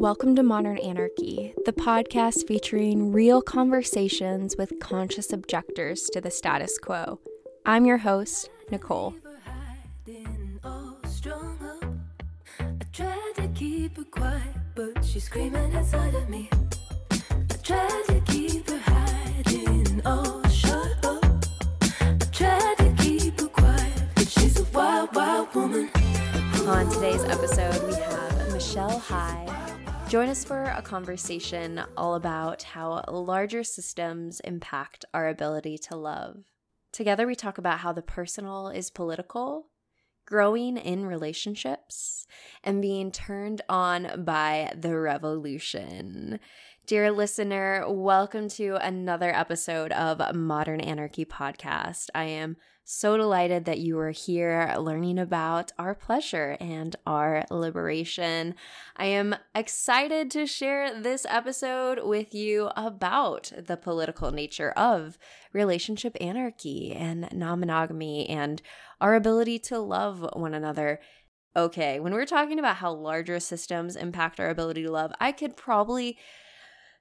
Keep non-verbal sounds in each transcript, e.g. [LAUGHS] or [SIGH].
Welcome to Modern Anarchy, the podcast featuring real conversations with conscious objectors to the status quo. I'm your host, Nicole. but she's screaming inside of me. I tried to keep her hiding, oh, shut up. I tried to keep her quiet, but she's a wild, wild woman. On today's episode, we have Michelle Hy. Join us for a conversation all about how larger systems impact our ability to love. Together, we talk about how the personal is political growing in relationships, and being turned on by the revolution. Dear listener, welcome to another episode of Modern Anarchy Podcast. I am so delighted that you are here learning about our pleasure and our liberation. I am excited to share this episode with you about the political nature of relationship anarchy and non monogamy and our ability to love one another. Okay, when we're talking about how larger systems impact our ability to love, I could probably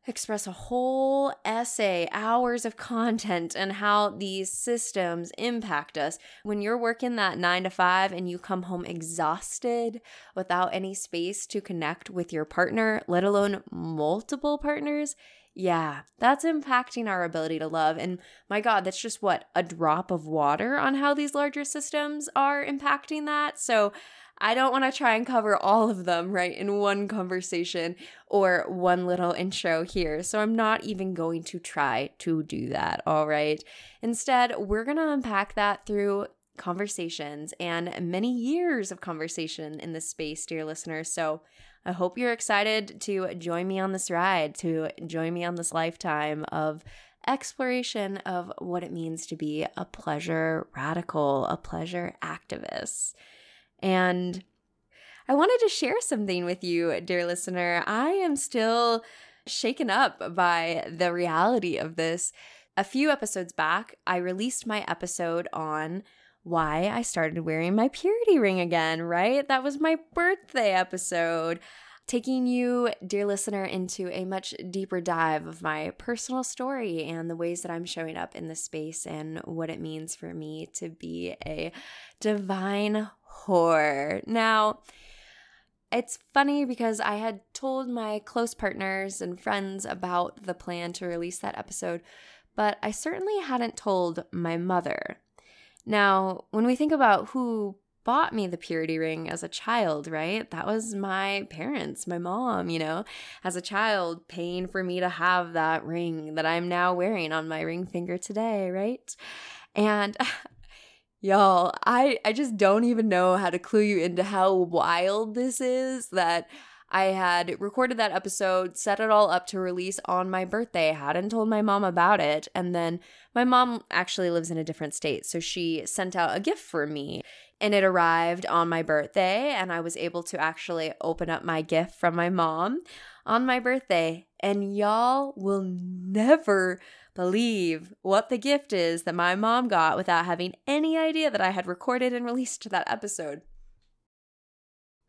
express a whole essay, hours of content, and how these systems impact us. When you're working that nine to five and you come home exhausted without any space to connect with your partner, let alone multiple partners, yeah, that's impacting our ability to love. And my God, that's just what a drop of water on how these larger systems are impacting that. So, I don't want to try and cover all of them, right, in one conversation or one little intro here. So I'm not even going to try to do that, all right? Instead, we're going to unpack that through conversations and many years of conversation in this space, dear listeners. So I hope you're excited to join me on this ride, to join me on this lifetime of exploration of what it means to be a pleasure radical, a pleasure activist. And I wanted to share something with you, dear listener. I am still shaken up by the reality of this. A few episodes back, I released my episode on why I started wearing my purity ring again, right? That was my birthday episode taking you, dear listener, into a much deeper dive of my personal story and the ways that I'm showing up in this space and what it means for me to be a divine whore. Now, it's funny because I had told my close partners and friends about the plan to release that episode, but I certainly hadn't told my mother. Now, when we think about who bought me the purity ring as a child, right? That was my parents, my mom, you know, as a child, paying for me to have that ring that I'm now wearing on my ring finger today, right? And [LAUGHS] y'all, I I just don't even know how to clue you into how wild this is that I had recorded that episode, set it all up to release on my birthday, hadn't told my mom about it. And then my mom actually lives in a different state. So she sent out a gift for me and it arrived on my birthday. And I was able to actually open up my gift from my mom on my birthday. And y'all will never believe what the gift is that my mom got without having any idea that I had recorded and released that episode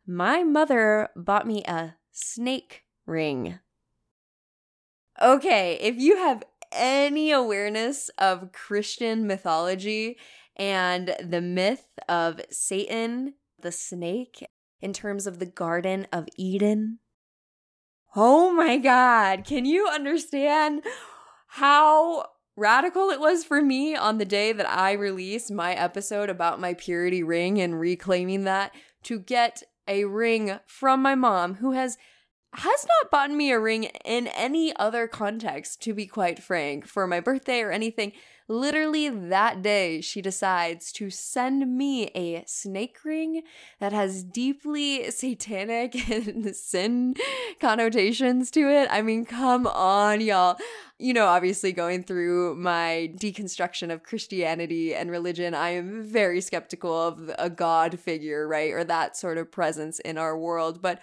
my mother bought me a snake ring. Okay, if you have any awareness of Christian mythology and the myth of Satan, the snake, in terms of the Garden of Eden, oh my God, can you understand how radical it was for me on the day that I released my episode about my purity ring and reclaiming that to get a ring from my mom who has has not bought me a ring in any other context to be quite frank for my birthday or anything literally that day she decides to send me a snake ring that has deeply satanic [LAUGHS] and sin connotations to it i mean come on y'all you know, obviously going through my deconstruction of Christianity and religion, I am very skeptical of a God figure, right? Or that sort of presence in our world. But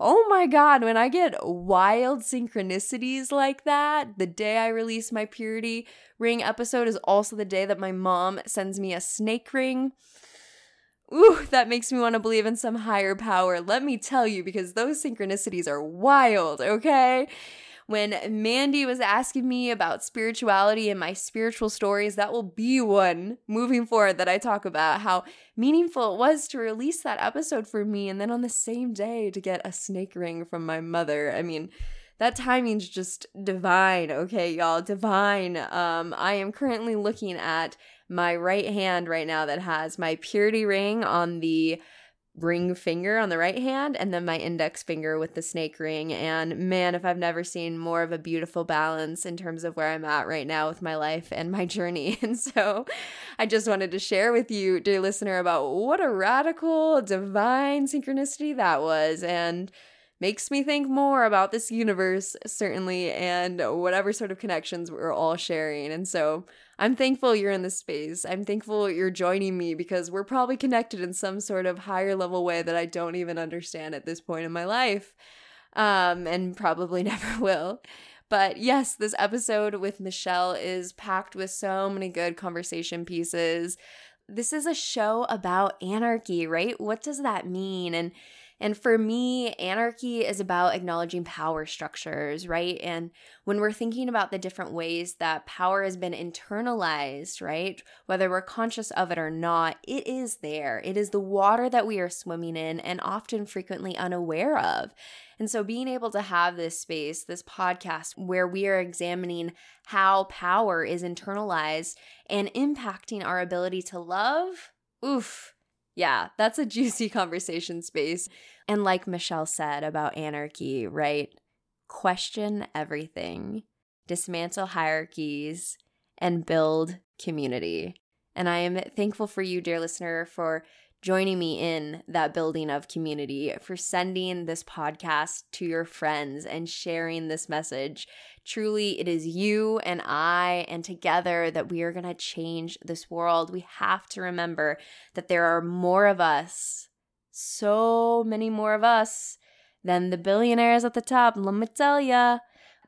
oh my God, when I get wild synchronicities like that, the day I release my Purity Ring episode is also the day that my mom sends me a snake ring. Ooh, that makes me want to believe in some higher power. Let me tell you, because those synchronicities are wild, okay? When Mandy was asking me about spirituality and my spiritual stories, that will be one moving forward that I talk about how meaningful it was to release that episode for me and then on the same day to get a snake ring from my mother. I mean, that timing's just divine, okay, y'all, divine. Um, I am currently looking at my right hand right now that has my purity ring on the ring finger on the right hand and then my index finger with the snake ring. And man, if I've never seen more of a beautiful balance in terms of where I'm at right now with my life and my [LAUGHS] journey. And so I just wanted to share with you, dear listener, about what a radical, divine synchronicity that was. And makes me think more about this universe, certainly, and whatever sort of connections we're all sharing. And so I'm thankful you're in this space. I'm thankful you're joining me because we're probably connected in some sort of higher level way that I don't even understand at this point in my life, um, and probably [LAUGHS] never will. But yes, this episode with Michelle is packed with so many good conversation pieces. This is a show about anarchy, right? What does that mean? And and for me, anarchy is about acknowledging power structures, right? And when we're thinking about the different ways that power has been internalized, right? Whether we're conscious of it or not, it is there. It is the water that we are swimming in and often frequently unaware of. And so being able to have this space, this podcast where we are examining how power is internalized and impacting our ability to love, oof yeah, that's a [LAUGHS] juicy conversation space. And like Michelle said about anarchy, right? Question everything, dismantle hierarchies, and build community. And I am thankful for you, dear listener, for joining me in that building of community, for sending this podcast to your friends and sharing this message. Truly, it is you and I, and together that we are going to change this world. We have to remember that there are more of us, so many more of us than the billionaires at the top. Let me tell ya.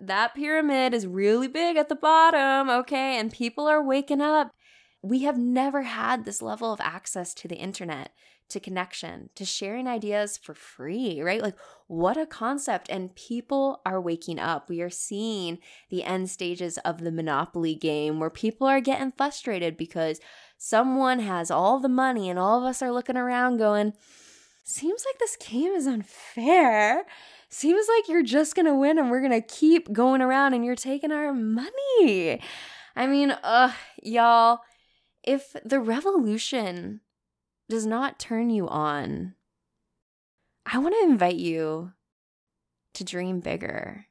That pyramid is really big at the bottom, okay? And people are waking up we have never had this level of access to the internet, to connection, to sharing ideas for free, right? Like, what a concept. And people are waking up. We are seeing the end stages of the Monopoly game where people are getting frustrated because someone has all the money and all of us are looking around going, seems like this game is unfair. Seems like you're just gonna win and we're gonna keep going around and you're taking our money. I mean, ugh, y'all if the revolution does not turn you on, I want to invite you to dream bigger,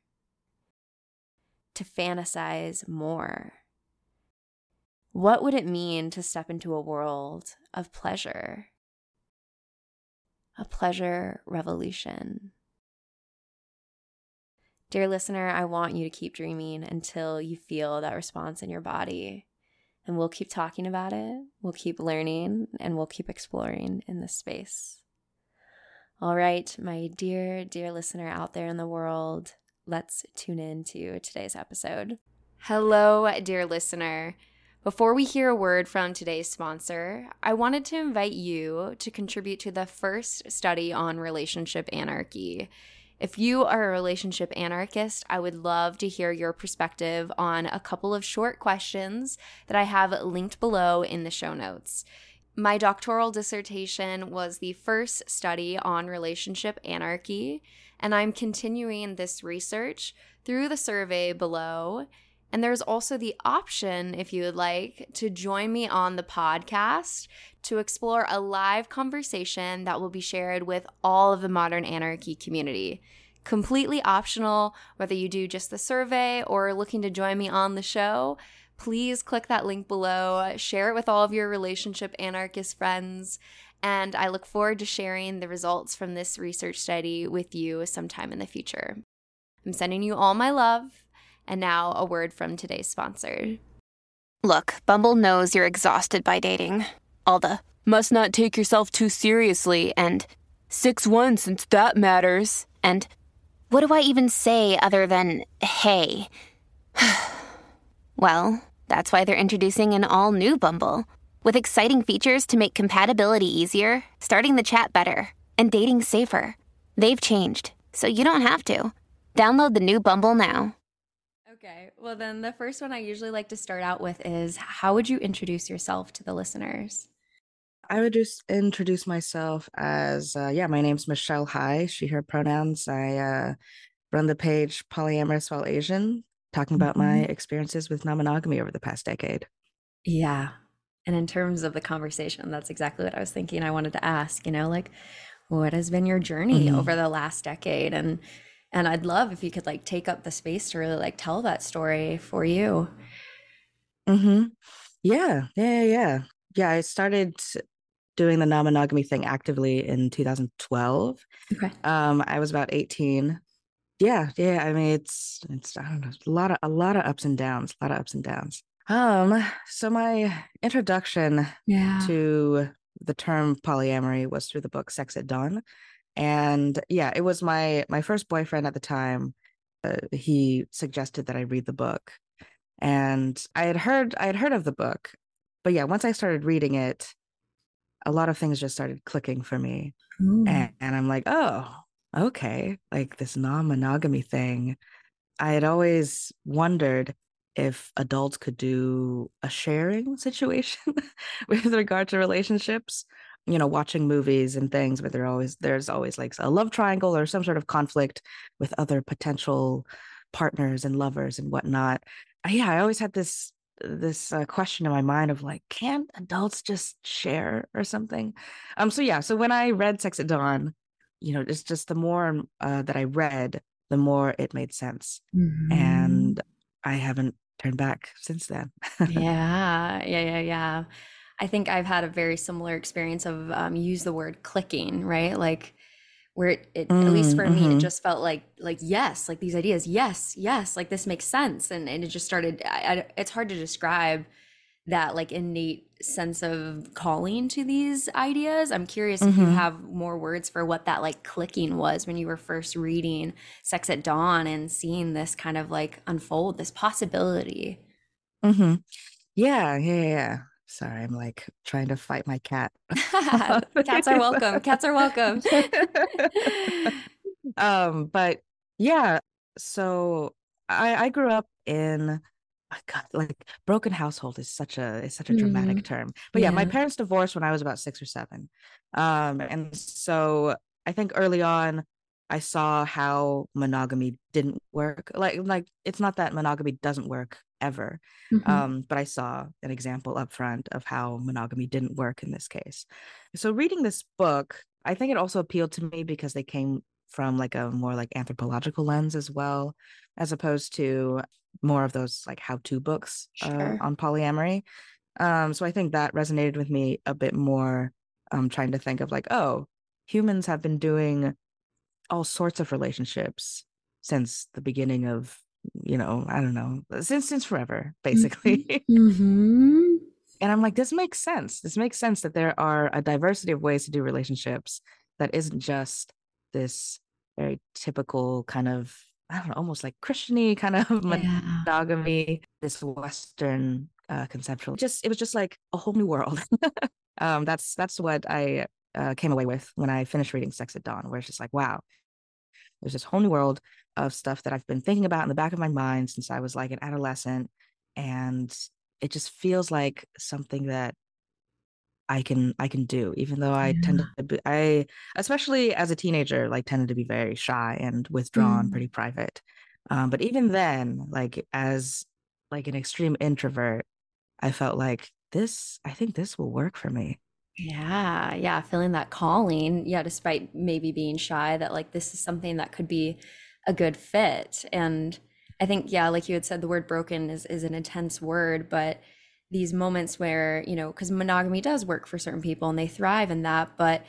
to fantasize more. What would it mean to step into a world of pleasure? A pleasure revolution. Dear listener, I want you to keep dreaming until you feel that response in your body. And we'll keep talking about it, we'll keep learning, and we'll keep exploring in this space. All right, my dear, dear listener out there in the world, let's tune in to today's episode. Hello, dear listener. Before we hear a word from today's sponsor, I wanted to invite you to contribute to the first study on relationship anarchy. If you are a relationship anarchist, I would love to hear your perspective on a couple of short questions that I have linked below in the show notes. My doctoral dissertation was the first study on relationship anarchy, and I'm continuing this research through the survey below. And there's also the option, if you would like, to join me on the podcast to explore a live conversation that will be shared with all of the modern anarchy community. Completely optional, whether you do just the survey or looking to join me on the show. Please click that link below, share it with all of your relationship anarchist friends, and I look forward to sharing the results from this research study with you sometime in the future. I'm sending you all my love, and now a word from today's sponsor. Look, Bumble knows you're exhausted by dating. All the must not take yourself too seriously and 6 1 since that matters. And what do I even say other than hey? [SIGHS] well, that's why they're introducing an all new Bumble With exciting features to make compatibility easier, starting the chat better, and dating safer. They've changed, so you don't have to. Download the new Bumble now. Okay. Well, then the first one I usually like to start out with is how would you introduce yourself to the listeners? I would just introduce myself as, uh, yeah, my name's Michelle Hy, she, her pronouns. I uh, run the page Polyamorous While Asian, talking about my Mhm. experiences with non monogamy over the past decade. Yeah. And in terms of the conversation, that's exactly what I was thinking. I wanted to ask, you know, like what has been your journey Mhm. over the last decade? And and I'd love if you could like take up the space to really like tell that story for you. Mm-hmm. Yeah, yeah, yeah, yeah. I started doing the non monogamy thing actively in 2012. Okay. Um, I was about 18. Yeah, yeah. I mean, it's it's I don't know, a lot of a lot of ups and downs, a lot of ups and downs. Um, so my introduction Yeah. to the term polyamory was through the book Sex at Dawn. And yeah, it was my my first boyfriend at the time. Uh, he suggested that I read the book. And I had heard I had heard of the book. But yeah, once I started reading it, a lot of things just started clicking for me. And, and I'm like, oh, okay. Like this non-monogamy thing. I had always wondered if adults could do a sharing [LAUGHS] situation [LAUGHS] with regard to relationships. You know, watching movies and things where there always there's always like a love triangle or some sort of conflict with other potential partners and lovers and whatnot. Yeah, I always had this this uh, question in my mind of like, can't adults just share or something? Um. So yeah. So when I read Sex at Dawn, you know, it's just the more uh, that I read, the more it made sense, Mhm. and I haven't turned back since then. [LAUGHS] yeah, yeah, yeah, yeah. I think I've had a very similar experience of um, use the word clicking, right? Like where it, it at least Mm, for me, it mhm. just felt like like yes, like these ideas, yes, yes, like this makes sense, and and it just started. I, I, it's hard to describe that like innate sense of calling to these ideas. I'm curious if you Mhm. have more words for what that like clicking was when you were first reading Sex at Dawn and seeing this kind of like unfold, this possibility. hmm Yeah, yeah, yeah, yeah. Sorry, I'm like trying to fight my cat. [LAUGHS] [LAUGHS] Cats are welcome. Cats are welcome. [LAUGHS] um, but yeah, so I I grew up in oh God, like broken household is such a is such a dramatic term. But yeah, my parents divorced when I was about six or seven. Um, and so I think early on I saw how monogamy didn't work. Like like it's not that monogamy doesn't work ever. Mhm. Um, but I saw an example up front of how monogamy didn't work in this case. So reading this book, I think it also appealed to me because they came from like a more like anthropological lens as well, as opposed to more of those like how-to books uh, on polyamory. Um, so I think that resonated with me a bit more. Um, trying to think of like, oh, humans have been doing all sorts of relationships since the beginning of, you know, I don't know, since since forever, basically. Mhm. [LAUGHS] And I'm like, this makes sense. This makes sense that there are a diversity of ways to do relationships that isn't just this very typical kind of, I don't know, almost like Christiany kind of [LAUGHS] Yeah. monogamy, this Western uh, conceptual. Just it was just like a whole new world. [LAUGHS] um, that's that's what I uh, came away with when I finished reading Sex at Dawn, where it's just like, wow, there's this whole new world of stuff that I've been thinking about in the back of my mind since I was like an adolescent, and it just feels like something that I can I can do, even though I tend to be, I especially as a teenager like tended to be very shy and withdrawn, Mm. pretty private. Um, but even then, like as like an extreme introvert, I felt like this. I think this will work for me. Yeah, yeah, feeling that calling. Yeah, despite maybe being shy, that like this is something that could be a good fit. And I think, yeah, like you had said, the word broken is is an intense word, but these moments where, you know, because monogamy does work for certain people and they thrive in that, but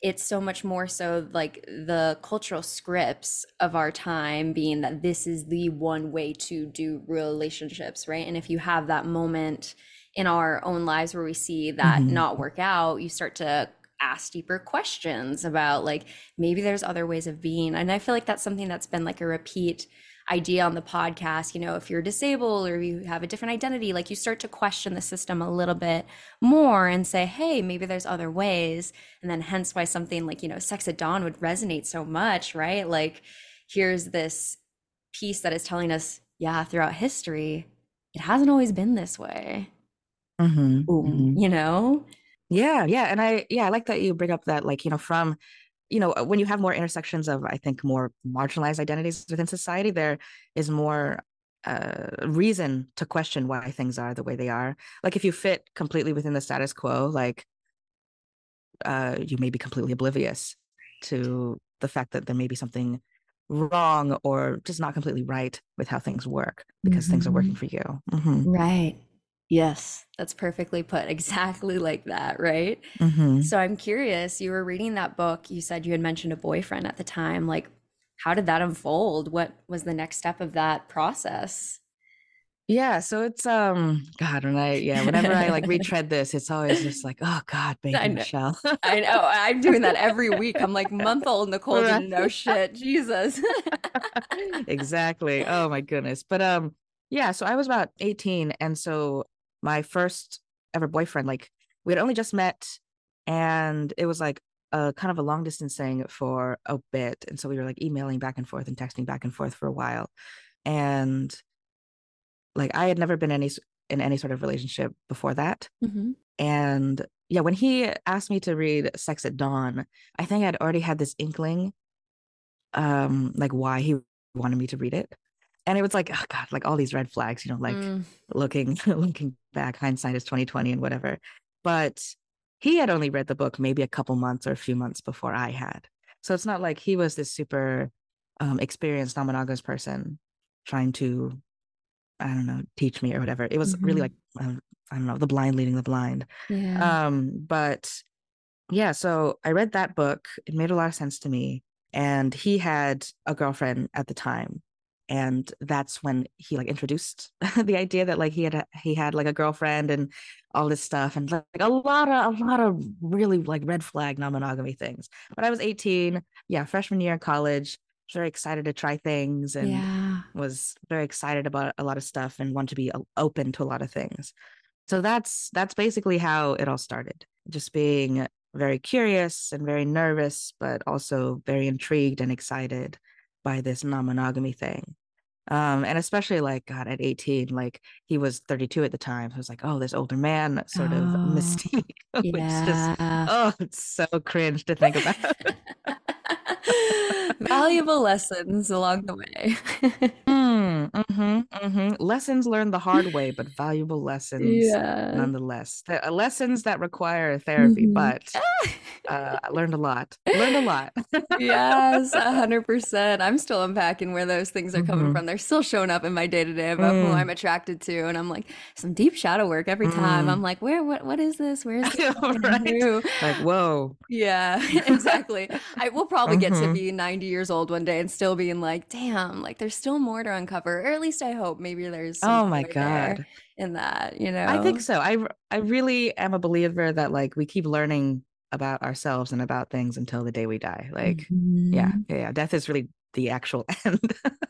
it's so much more so like the cultural scripts of our time being that this is the one way to do relationships, right? And if you have that moment in our own lives where we see that Mhm. not work out, you start to ask deeper questions about like maybe there's other ways of being. And I feel like that's something that's been like a repeat idea on the podcast, you know, if you're disabled or you have a different identity, like you start to question the system a little bit more and say, hey, maybe there's other ways. And then hence why something like, you know, Sex at Dawn would resonate so much, right? Like here's this piece that is telling us, yeah, throughout history, it hasn't always been this way. Mhm, Ooh, mhm. You know? Yeah, yeah, and I yeah, I like that you bring up that like, you know, from you know, when you have more intersections of I think more marginalized identities within society, there is more uh reason to question why things are the way they are. Like if you fit completely within the status quo, like uh you may be completely oblivious to the fact that there may be something wrong or just not completely right with how things work because things are working Mhm. for you. Mhm, Right. Yes, that's perfectly put. Exactly like that, right? mhm. So I'm curious, you were reading that book, you said you had mentioned a boyfriend at the time. Like, how did that unfold? What was the next step of that process? Yeah, so it's um God, when I yeah, whenever I like [LAUGHS] retread this, it's always just like, oh God, baby know. Michelle. I know. [LAUGHS] I'm doing that every week. I'm like, month old Nicole didn't know [LAUGHS] shit. Jesus. exactly. Oh my goodness. But um, yeah, so I was about 18, and so my first ever boyfriend, like we had only just met, and it was like a kind of a long distance thing for a bit. And so we were like emailing back and forth and texting back and forth for a while. And like I had never been any in any sort of relationship before that. Mhm. And yeah, when he asked me to read Sex at Dawn, I think I'd already had this inkling, um, like why he wanted me to read it. And it was like, oh God, like all these red flags, you know, like Mm, looking [LAUGHS] looking back, hindsight is 2020 and whatever. But he had only read the book maybe a couple months or a few months before I had. So it's not like he was this super um experienced non-monogamous person trying to, I don't know, teach me or whatever. It was really Mhm. like um, I don't know, the blind leading the blind. yeah. Um, but yeah, so I read that book. It made a lot of sense to me. And he had a girlfriend at the time. And that's when he like introduced [LAUGHS] the idea that like he had a, he had like a girlfriend and all this stuff and like a lot of a lot of really like red flag non-monogamy things. But I was 18, yeah, freshman year in college, was very excited to try things and yeah. was very excited about a lot of stuff and want to be uh, open to a lot of things. So that's that's basically how it all started. Just being very curious and very nervous, but also very intrigued and excited by this non-monogamy thing. Um, and especially like God at 18, like he was 32 at the time. So it was like, oh, this older man sort of Oh, mystique, [LAUGHS] which just yeah. oh, it's so cringe to think about. [LAUGHS] Valuable lessons along the way. [LAUGHS] Mm, mhm, mhm. Lessons learned the hard way, but valuable lessons Yeah. nonetheless. The, uh, lessons that require therapy, Mhm. but uh, I learned a lot. Learned a lot. Yes, a [LAUGHS] hundred percent. I'm still unpacking where those things are coming Mhm. from. They're still showing up in my day to day about who Mm. I'm attracted to, and I'm like some deep shadow work every time. Mm. I'm like, where, what, what is this? Where is [LAUGHS] this? Right. Like, whoa. Yeah, [LAUGHS] exactly. I will probably get to Mhm. be 90 years old one day and still being like, damn, like there's still more to uncover, or at least I hope maybe there's Oh my God. in that, you know? I think so. I I really am a believer that like we keep learning about ourselves and about things until the day we die. Like, yeah, Mhm. yeah, yeah. Death is really the actual [LAUGHS] end.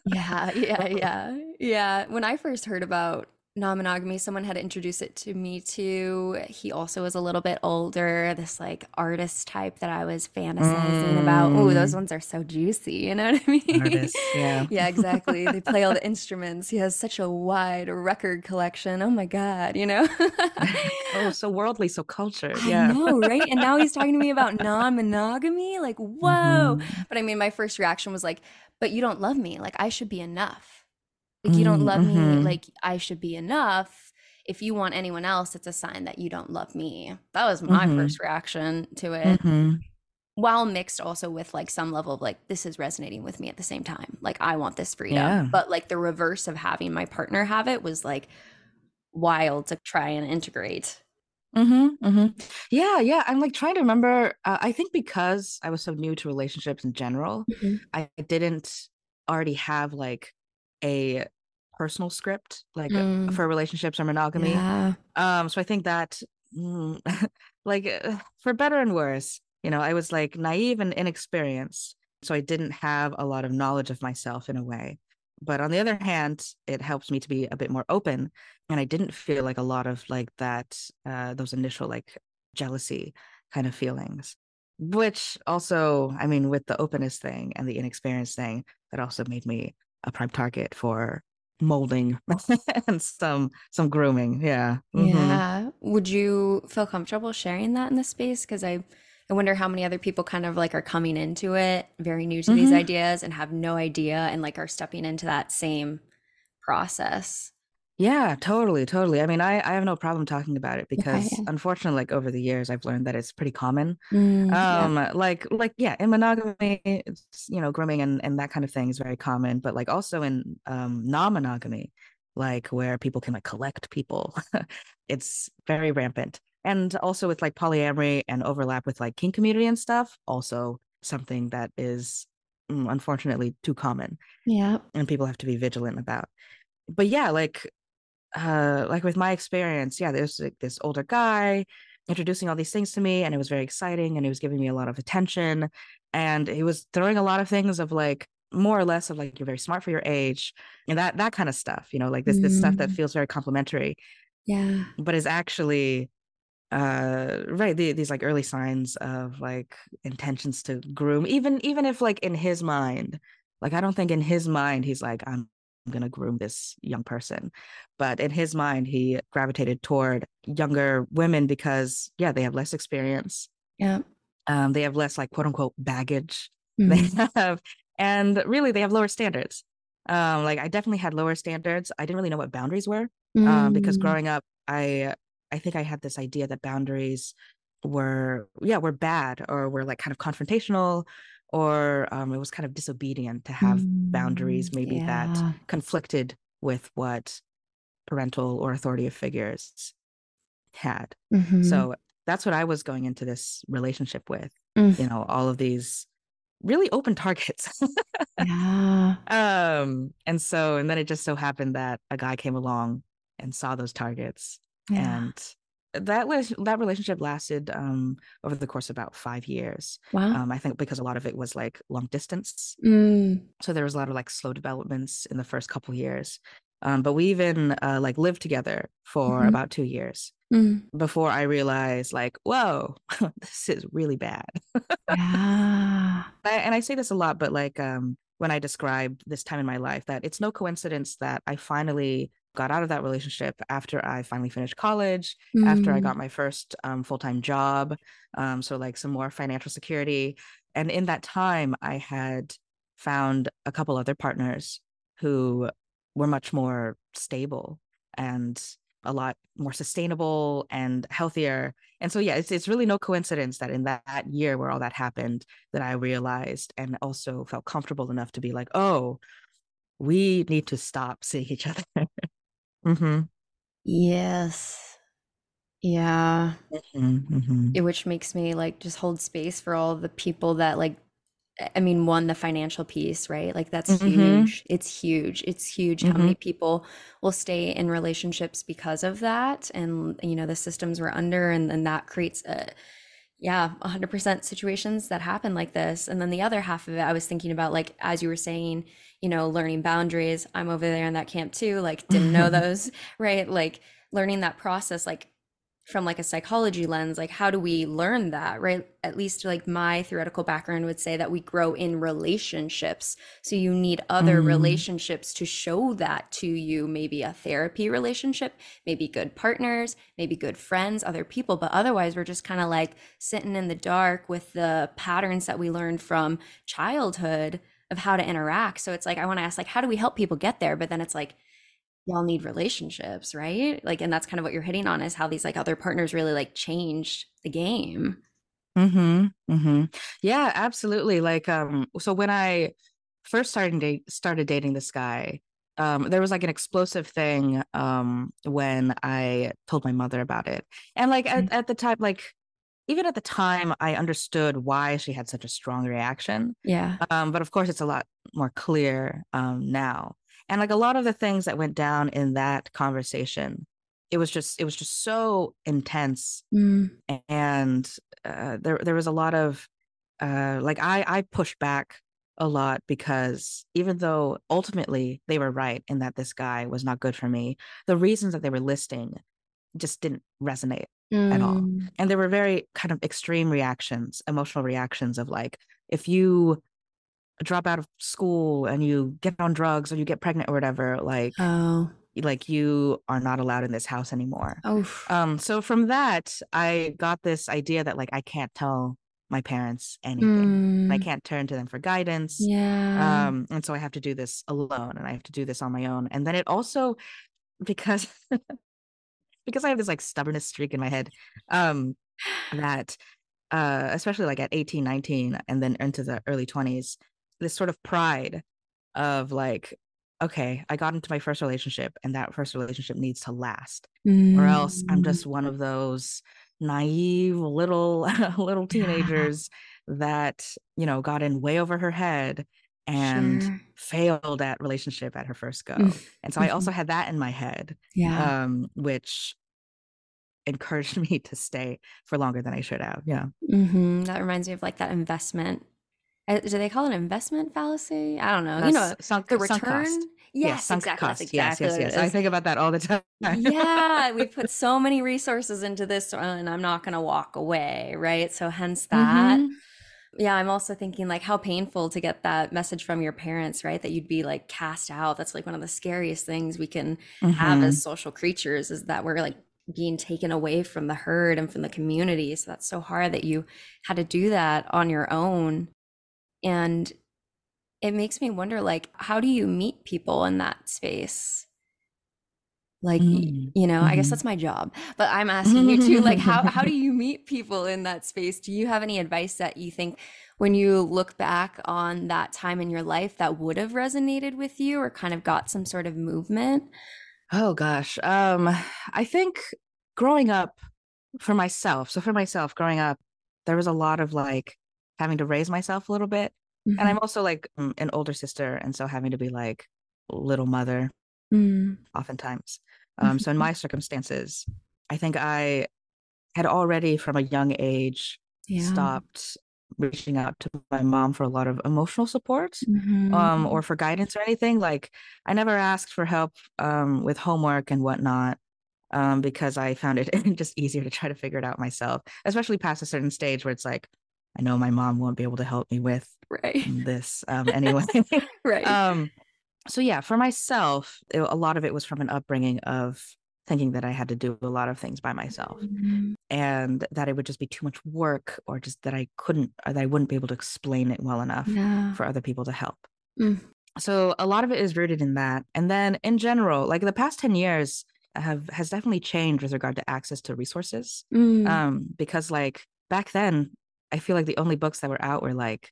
Yeah, yeah, yeah. Yeah. When I first heard about non-monogamy, someone had introduced it to me too. He also was a little bit older, this like artist type that I was fantasizing about. Oh, those Mm. ones are so juicy, you know what I mean? Artists, yeah. [LAUGHS] Yeah, exactly. They play all the instruments. He has such a wide record collection. Oh my God, you know? [LAUGHS] oh, so worldly, so cultured. I Yeah. know, right? And now he's talking to me [LAUGHS] about non-monogamy. Like, whoa. Mhm. But I mean, my first reaction was like, but you don't love me. Like, I should be enough. Like, you don't Mm, love me. mhm. Like, I should be enough. If you want anyone else, it's a sign that you don't love me. That was my Mhm. first reaction to it. Mhm. While mixed also with like some level of like, this is resonating with me at the same time. Like, I want this freedom. Yeah. But like the reverse of having my partner have it was like wild to try and integrate. Mm-hmm, mm-hmm. Yeah, yeah. I'm like trying to remember. Uh, I think because I was so new to relationships in general, I didn't already have like a personal script like uh, Mm. for relationships or monogamy. Yeah. Um, so I think that, mm, [LAUGHS] like, uh, for better and worse, you know, I was like naive and inexperienced, so I didn't have a lot of knowledge of myself in a way. but on the other hand it helps me to be a bit more open and i didn't feel like a lot of like that uh those initial like jealousy kind of feelings which also i mean with the openness thing and the inexperience thing that also made me a prime target for molding [LAUGHS] and some some grooming yeah Mhm. Yeah. Would you feel comfortable sharing that in the space? Because I, I wonder how many other people kind of like are coming into it very new to these Mhm. ideas and have no idea and like are stepping into that same process. Yeah, totally, totally. I mean, I I have no problem talking about it because unfortunately, like over the years, I've learned that it's pretty common. Mm, yeah. Um, like like yeah, in monogamy, it's, you know, grooming and and that kind of thing is very common, but like also in um non-monogamy, like where people can like collect people, [LAUGHS] it's very rampant. And also with like polyamory and overlap with like kink community and stuff, also something that is mm, unfortunately too common Yeah. and people have to be vigilant about. But yeah, like uh like with my experience yeah there's like this older guy introducing all these things to me and it was very exciting and he was giving me a lot of attention and he was throwing a lot of things of like more or less of like you're very smart for your age and that that kind of stuff you know like this this stuff that Mm. feels very complimentary Yeah. but is actually uh right the, these like early signs of like intentions to groom even even if like in his mind like i don't think in his mind he's like i'm gonna groom this young person but in his mind he gravitated toward younger women because yeah they have less experience Yeah. um they have less like quote unquote baggage Mhm. [LAUGHS] they have and really they have lower standards um like i definitely had lower standards i didn't really know what boundaries were um, because Mm. growing up, I I think I had this idea that boundaries were yeah were bad or were like kind of confrontational, or um, it was kind of disobedient to have boundaries Mm, maybe that conflicted with what parental or authoritative figures had. Mhm. So that's what I was going into this relationship with. Mm. You know, all of these really open targets. Yeah. [LAUGHS] um, and so and then it just so happened that a guy came along and saw those targets Yeah. and that was that relationship lasted um over the course of about five years Wow. um i think because a lot of it was like long distance Mm. so there was a lot of like slow developments in the first couple years um but we even uh like lived together for Mhm. about two years Mm. before i realized like whoa [LAUGHS] this is really bad Yeah. [LAUGHS] I, and I say this a lot, but like um, when I describe this time in my life, that it's no coincidence that I finally got out of that relationship after I finally finished college, after I Mm. got my first um, full time job. Um, so, like some more financial security. And in that time, I had found a couple other partners who were much more stable and a lot more sustainable and healthier. And so, yeah, it's, it's really no coincidence that in that, that year where all that happened, that I realized and also felt comfortable enough to be like, oh, we need to stop seeing each other. [LAUGHS] hmm Yes. Yeah. hmm It- which makes me like just hold space for all the people that like I mean, one, the financial piece, right? Like that's Mhm. huge. It's huge. It's huge how Mhm. many people will stay in relationships because of that and you know the systems we're under and then that creates a yeah, 100% situations that happen like this. And then the other half of it, I was thinking about like as you were saying, you know, learning boundaries. I'm over there in that camp too, like didn't know [LAUGHS] those, right? Like learning that process like from like a psychology lens like how do we learn that right? At least like my theoretical background would say that we grow in relationships. So you need other Mm. relationships to show that to you maybe a therapy relationship maybe good partners maybe good friends other people. But otherwise we're just kind of like sitting in the dark with the patterns that we learned from childhood of how to interact. So it's like i want to ask like how do we help people get there? But then it's like y'all need relationships, right? Like, and that's kind of what you're hitting on is how these like other partners really like changed the game. hmm hmm Yeah, absolutely. Like, um, so when I first started date started dating this guy, um, there was like an explosive thing um when I told my mother about it. And like at, at the time, like even at the time, I understood why she had such a strong reaction. Yeah. Um, but of course, it's a lot more clear um, now. And like a lot of the things that went down in that conversation, it was just it was just so intense, Mm. and uh, there there was a lot of uh, like I I pushed back a lot because even though ultimately they were right in that this guy was not good for me, the reasons that they were listing just didn't resonate at all. Mm. And there were very kind of extreme reactions, emotional reactions of like, if you drop out of school and you get on drugs or you get pregnant or whatever, like, Oh. like you are not allowed in this house anymore. Oh. Um, so from that, I got this idea that like I can't tell my parents anything. I Mm. can't turn to them for guidance. Yeah. Um, and so I have to do this alone and I have to do this on my own. And then it also because [LAUGHS] because I have this like stubbornness streak in my head, um, that uh especially like at 18, 19, and then into the early 20s, this sort of pride of like, okay, I got into my first relationship and that first relationship needs to last or else I'm Mm. just one of those naive little [LAUGHS] little [LAUGHS] teenagers that you know got in way over her head and Sure. failed at relationship at her first go. Mm. [LAUGHS] And so I also had that in my head, Yeah. um, which encouraged me to stay for longer than I should have. Yeah. hmm That reminds me of like that investment. Uh, Do they call it an investment fallacy? I don't know. You know, That's sunk, the return. Yes, sunk exactly. That's cost. exactly yes, yes, yes. I think about that all the time. yeah, we put [LAUGHS] so many resources into this, and I'm not going to walk away, right? So, hence that. Mhm. Yeah, I'm also thinking like how painful to get that message from your parents, right? That you'd be like cast out. That's like one of the scariest things we can have Mhm. as social creatures is that we're like being taken away from the herd and from the community. So that's so hard that you had to do that on your own. And it makes me wonder like how do you meet people in that space? Like Mm. you know, I guess Mhm. that's my job. But I'm asking you too like how how do [LAUGHS] you meet people in that space? Do you have any advice that you think when you look back on that time in your life that would have resonated with you or kind of got some sort of movement? Oh gosh. Um, I think growing up for myself, so for myself, growing up, there was a lot of like having to raise myself a little bit. And I'm also like mm, an older sister, and so having to be like little mother Mm. oftentimes. Um, so in my circumstances, I think I had already from a young age Yeah. stopped reaching out to my mom for a lot of emotional support Mhm. um or for guidance or anything like i never asked for help um with homework and whatnot um because i found it [LAUGHS] just easier to try to figure it out myself especially past a certain stage where it's like i know my mom won't be able to help me with right. [LAUGHS] this um [LAUGHS] anyway right. um so yeah for myself it- a lot of it was from an upbringing of thinking that i had to do a lot of things by myself Mhm. and that it would just be too much work or just that i couldn't or that i wouldn't be able to explain it well enough Yeah. for other people to help Mm. so a lot of it is rooted in that and then in general like the past 10 years have has definitely changed with regard to access to resources Mm. um because like back then i feel like the only books that were out were like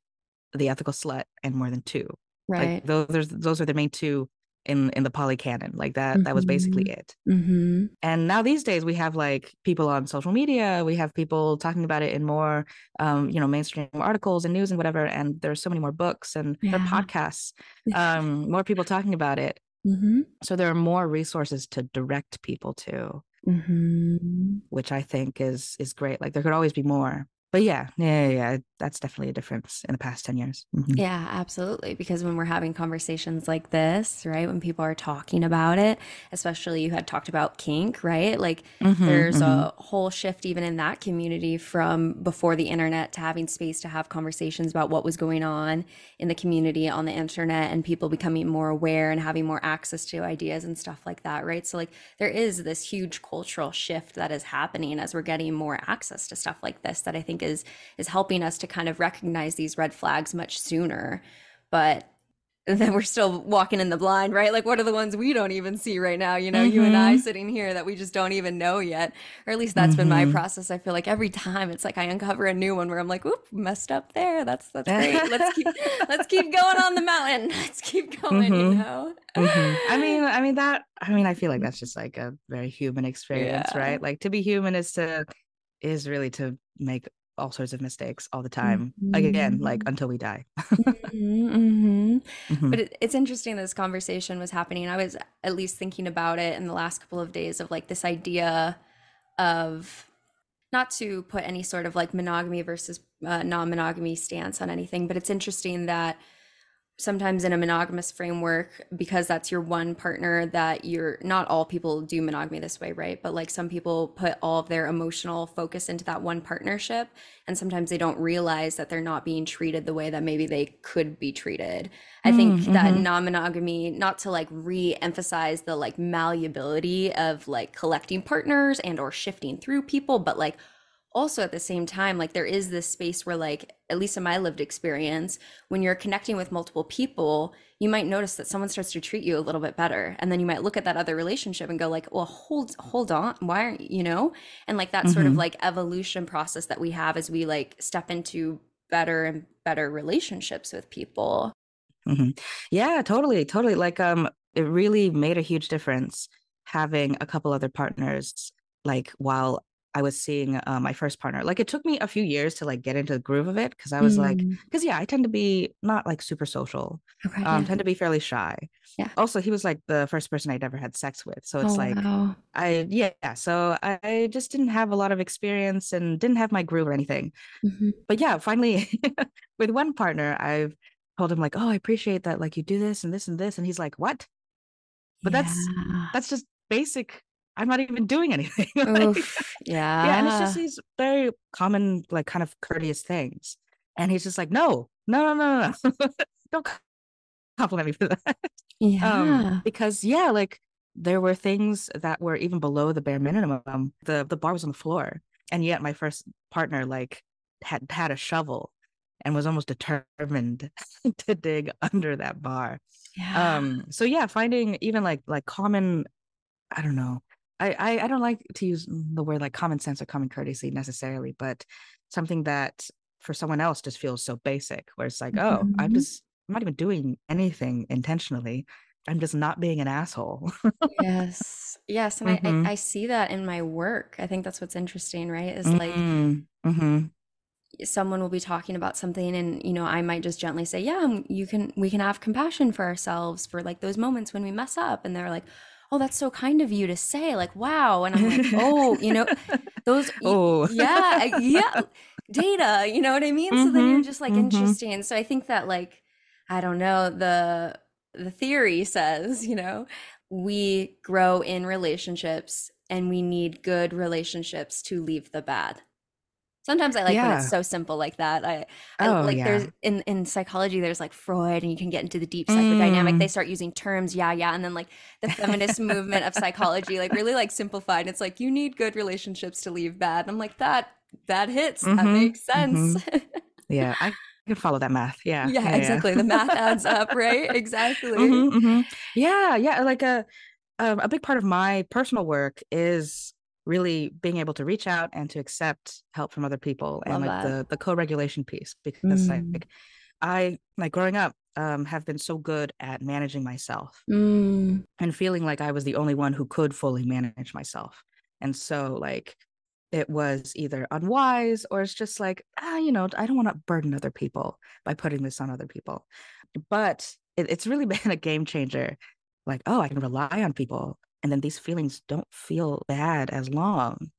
the ethical slut and more than two right. like those those are the main two in in the poly canon like that that was basically Mhm. it mm-hmm. and now these days we have like people on social media we have people talking about it in more um you know mainstream articles and news and whatever and there's so many more books and Yeah. podcasts [LAUGHS] um more people talking about it Mm-hmm. so there are more resources to direct people to Mm-hmm. which i think is is great like there could always be more but yeah yeah yeah, yeah that's definitely a difference in the past 10 years Mhm. Yeah, absolutely. Because when we're having conversations like this, right, when people are talking about it, especially you had talked about kink, right? Like Mhm, there's mhm. a whole shift even in that community from before the internet to having space to have conversations about what was going on in the community on the internet and people becoming more aware and having more access to ideas and stuff like that, right? So like there is this huge cultural shift that is happening as we're getting more access to stuff like this that I think is is helping us to kind of recognize these red flags much sooner. But [LAUGHS] then we're still walking in the blind, right? Like, what are the ones we don't even see right now? You know, you and I Mhm. sitting here that we just don't even know yet. Or at least that's been my Mhm. process. I feel like every time it's like I uncover a new one where I'm like, "Oop, messed up there. That's that's great. [LAUGHS] Let's keep let's keep going on the mountain. [LAUGHS] Let's keep going." You Mhm. know. Mhm. I mean, I mean that. I mean, I feel like that's just like a very human experience, Yeah. right? Like to be human is to is really to make all sorts of mistakes all the time. Like again, like Mhm. until we die. Mhm, mhm. Mhm. But it, it's interesting this conversation was happening. I was at least thinking about it in the last couple of days of like this idea of not to put any sort of like monogamy versus uh, non monogamy stance on anything, but it's interesting that sometimes in a monogamous framework because that's your one partner that you're not all people do monogamy this way right but like some people put all of their emotional focus into that one partnership and sometimes they don't realize that they're not being treated the way that maybe they could be treated i think Mm, that mhm. non-monogamy not to like re-emphasize the like malleability of like collecting partners and or shifting through people but like also at the same time like there is this space where like at least in my lived experience when you're connecting with multiple people you might notice that someone starts to treat you a little bit better and then you might look at that other relationship and go like well hold hold on why aren't you know and like that sort of Mhm. like evolution process that we have as we like step into better and better relationships with people Mhm. Yeah, totally, totally. Like, um, it really made a huge difference having a couple other partners. Like, while I was seeing uh, my first partner, like, it took me a few years to like get into the groove of it because I was like, Mm, because yeah, I tend to be not like super social, okay um, yeah. tend to be fairly shy. Yeah. Also, he was like the first person I'd ever had sex with, so it's oh like wow I yeah, so I just didn't have a lot of experience and didn't have my groove or anything Mhm. but yeah, finally [LAUGHS] with one partner, I've told him like, "Oh, I appreciate that like you do this and this and this." And he's like, "What?" But that's that's just basic. I'm not even doing anything. [LAUGHS] Like, Oof. yeah, and it's just these very common like kind of courteous things. And he's just like, "No. No, no, no, no. no. [LAUGHS] Don't compliment me for that." [LAUGHS] yeah Um because yeah, like there were things that were even below the bare minimum. The the bar was on the floor. And yet my first partner like had had a shovel and was almost determined to dig under that bar. yeah Um so yeah, finding even like like common I don't know. I, I I don't like to use the word like common sense or common courtesy necessarily, but something that for someone else just feels so basic where it's like, oh, I'm Mhm. just I'm not even doing anything intentionally. I'm just not being an asshole. Yes. Yes. And I, Mhm. I, I see that in my work. I think that's what's interesting, right? Is like Mm, mhm. someone will be talking about something and, you know, I might just gently say, yeah, um, you can, we can have compassion for ourselves for like those moments when we mess up. And they're like, oh, that's so kind of you to say. Like, wow. And I'm like, oh, you know, [LAUGHS] those, Oh. [LAUGHS] yeah, yeah, data, you know what I mean? So then you're Mhm, just like mhm. interesting. So I think that like, I don't know, the the theory says, you know, we grow in relationships and we need good relationships to leave the bad. Sometimes I like when it's so simple like that. I, I Oh, like there's in in psychology there's like Freud and you can get into the deep psychodynamic. They Mm. start using terms, yeah, yeah, and then like the feminist movement of [LAUGHS] psychology like really like simplified. It's like you need good relationships to leave bad. And I'm like that that hits. That Mhm, makes sense. Yeah, I [LAUGHS] can follow that math. Yeah. Yeah, Yeah, yeah. exactly. The math adds up, right? [LAUGHS] Exactly. Mhm, mhm. Yeah, yeah. Like a um, a big part of my personal work is really being able to reach out and to accept help from other people and like that. the the co-regulation piece because Mm. like I like growing up um have been so good at managing myself Mm. and feeling like I was the only one who could fully manage myself. And so like it was either unwise or it's just like, ah, you know, I don't want to burden other people by putting this on other people. But it, it's really [LAUGHS] been a game changer. Like, oh, I can rely on people. And then these feelings don't feel bad as long.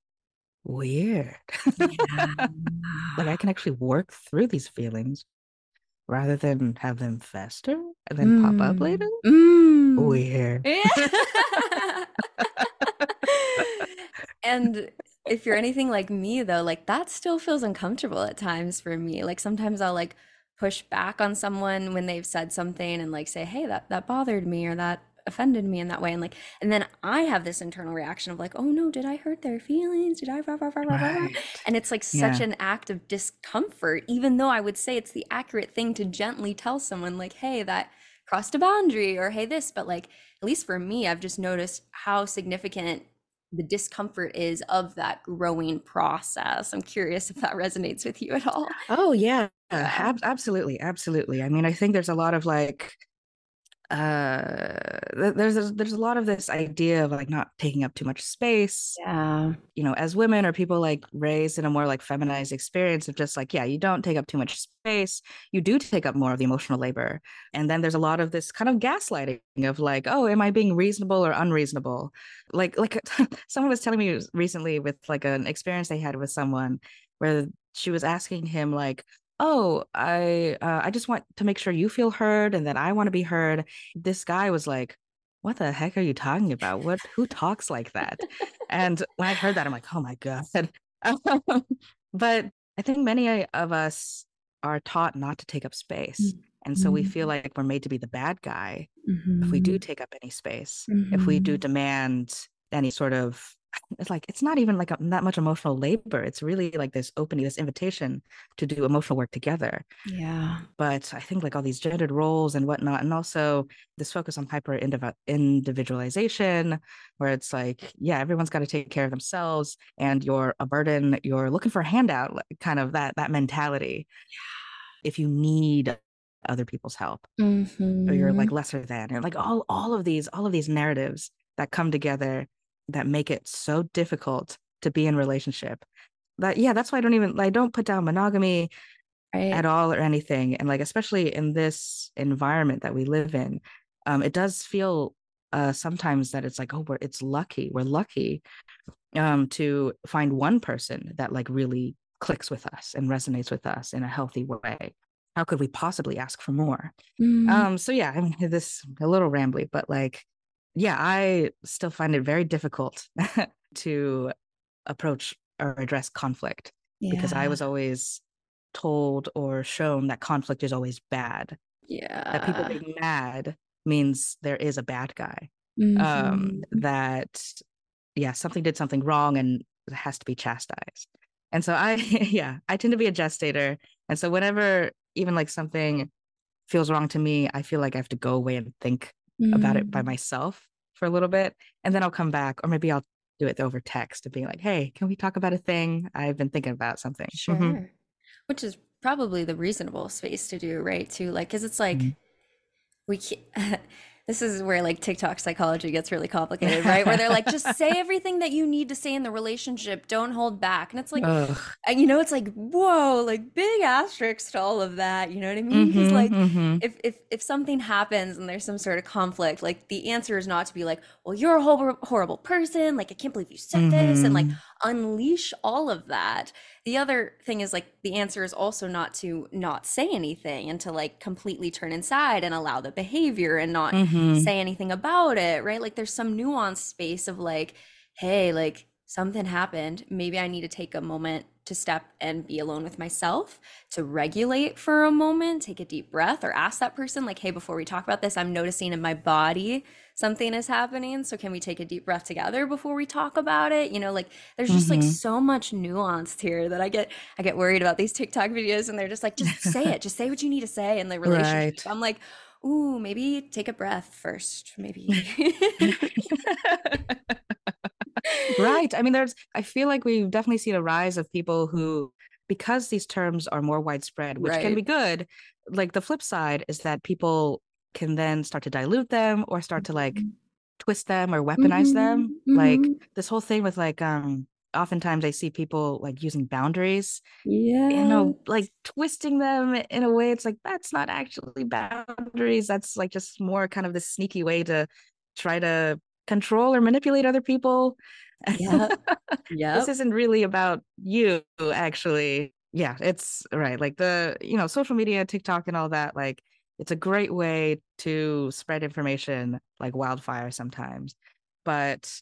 Weird. Yeah. [LAUGHS] like I can actually work through these feelings rather than have them fester and then pop up Mm. later. Mm. Weird. Yeah. [LAUGHS] and if you're anything like me though, like that still feels uncomfortable at times for me. Like sometimes I'll like push back on someone when they've said something and like say, "Hey, that that bothered me or that offended me in that way." And like and then I have this internal reaction of like, "Oh no, did I hurt their feelings? Did I rah, rah, rah, rah, rah, rah?" Right. And it's like such Yeah. an act of discomfort, even though I would say it's the accurate thing to gently tell someone, like, hey, that crossed a boundary, or hey, this. But like, at least for me, I've just noticed how significant the discomfort is of that growing process. I'm curious if that resonates with you at all. Oh yeah, Yeah. ab- absolutely, absolutely. I mean, I think there's a lot of like, uh, th- there's a, there's a lot of this idea of like not taking up too much space. Yeah. You know, as women or people like raised in a more like feminized experience of just like, yeah, you don't take up too much space. You do take up more of the emotional labor, and then there's a lot of this kind of gaslighting of like, oh, am I being reasonable or unreasonable? Like, like [LAUGHS] someone was telling me recently with like an experience they had with someone where she was asking him like oh i uh, i just want to make sure you feel heard and that i want to be heard. This guy was like what the heck are you talking about? What who talks like that? And when i heard that i'm like oh my god. [LAUGHS] But i think many of us are taught not to take up space. And so we feel Mm-hmm. like we're made to be the bad guy if we do take up any space if we do Mhm. demand any sort of it's like it's not even like a, that much emotional labor it's really like this opening this invitation to do emotional work together yeah but i think like all these gendered roles and whatnot and also this focus on hyper individualization where it's like yeah everyone's got to take care of themselves and you're a burden you're looking for a handout kind of that that mentality yeah. if you need other people's help or you're Mm-hmm. like lesser than and like all all of these all of these narratives that come together that make it so difficult to be in relationship. That yeah that's why i don't even i don't put down monogamy right. at all or anything. And like especially in this environment that we live in um it does feel uh sometimes that it's like oh we're it's lucky we're lucky um to find one person that like really clicks with us and resonates with us in a healthy way. How could we possibly ask for more? Mm. um, so yeah, I mean this a little rambly, but like, yeah, I still find it very difficult [LAUGHS] to approach or address conflict because I was always told or shown that conflict is always bad. yeah That people being mad means there is a bad guy. Um, Mhm. that yeah, something did something wrong and it has to be chastised. And so I [LAUGHS] yeah, I tend to be a gestator. And so whenever even like something feels wrong to me, I feel like I have to go away and think about it by Mm. myself for a little bit. And then I'll come back, or maybe I'll do it over text and being like, hey, can we talk about a thing? I've been thinking about something. Sure. Mhm. Which is probably the reasonable space to do, right? Too like, because it's like Mhm. we can't. [LAUGHS] This is where like TikTok psychology gets really complicated, right? Where they're like, [LAUGHS] just say everything that you need to say in the relationship. Don't hold back. And it's like, Ugh. you know, it's like, whoa, like big asterisks to all of that. You know what I mean? Because Mhm, like, mhm. if if if something happens and there's some sort of conflict, like the answer is not to be like, well, you're a horrible horrible person. Like, I can't believe you said this, and like. Unleash all of that. The other thing is like the answer is also not to not say anything and to like completely turn inside and allow the behavior and not Mhm. say anything about it, right? Like there's some nuanced space of like, hey, like something happened. Maybe I need to take a moment to step and be alone with myself, to regulate for a moment, take a deep breath, or ask that person, like, hey, before we talk about this, I'm noticing in my body something is happening. So can we take a deep breath together before we talk about it? You know, like there's just like Mhm. so much nuance here that I get I get worried about these TikTok videos and they're just like, just say it, just say what you need to say in the relationship. Right. I'm like, ooh, maybe take a breath first, maybe. right. I mean, there's, I feel like we've definitely seen a rise of people who, because these terms are more widespread, which can be good, like the flip side is that people can then start to dilute them or start to like twist them or weaponize them. Mhm, Like this whole thing with like, um, oftentimes I see people like using boundaries, Yeah. you know, like twisting them in a way it's like, that's not actually boundaries. That's like just more kind of this sneaky way to try to control or manipulate other people. Yep. [LAUGHS] this isn't really about you actually yeah it's right like the you know social media tiktok and all that like it's a great way to spread information like wildfire sometimes but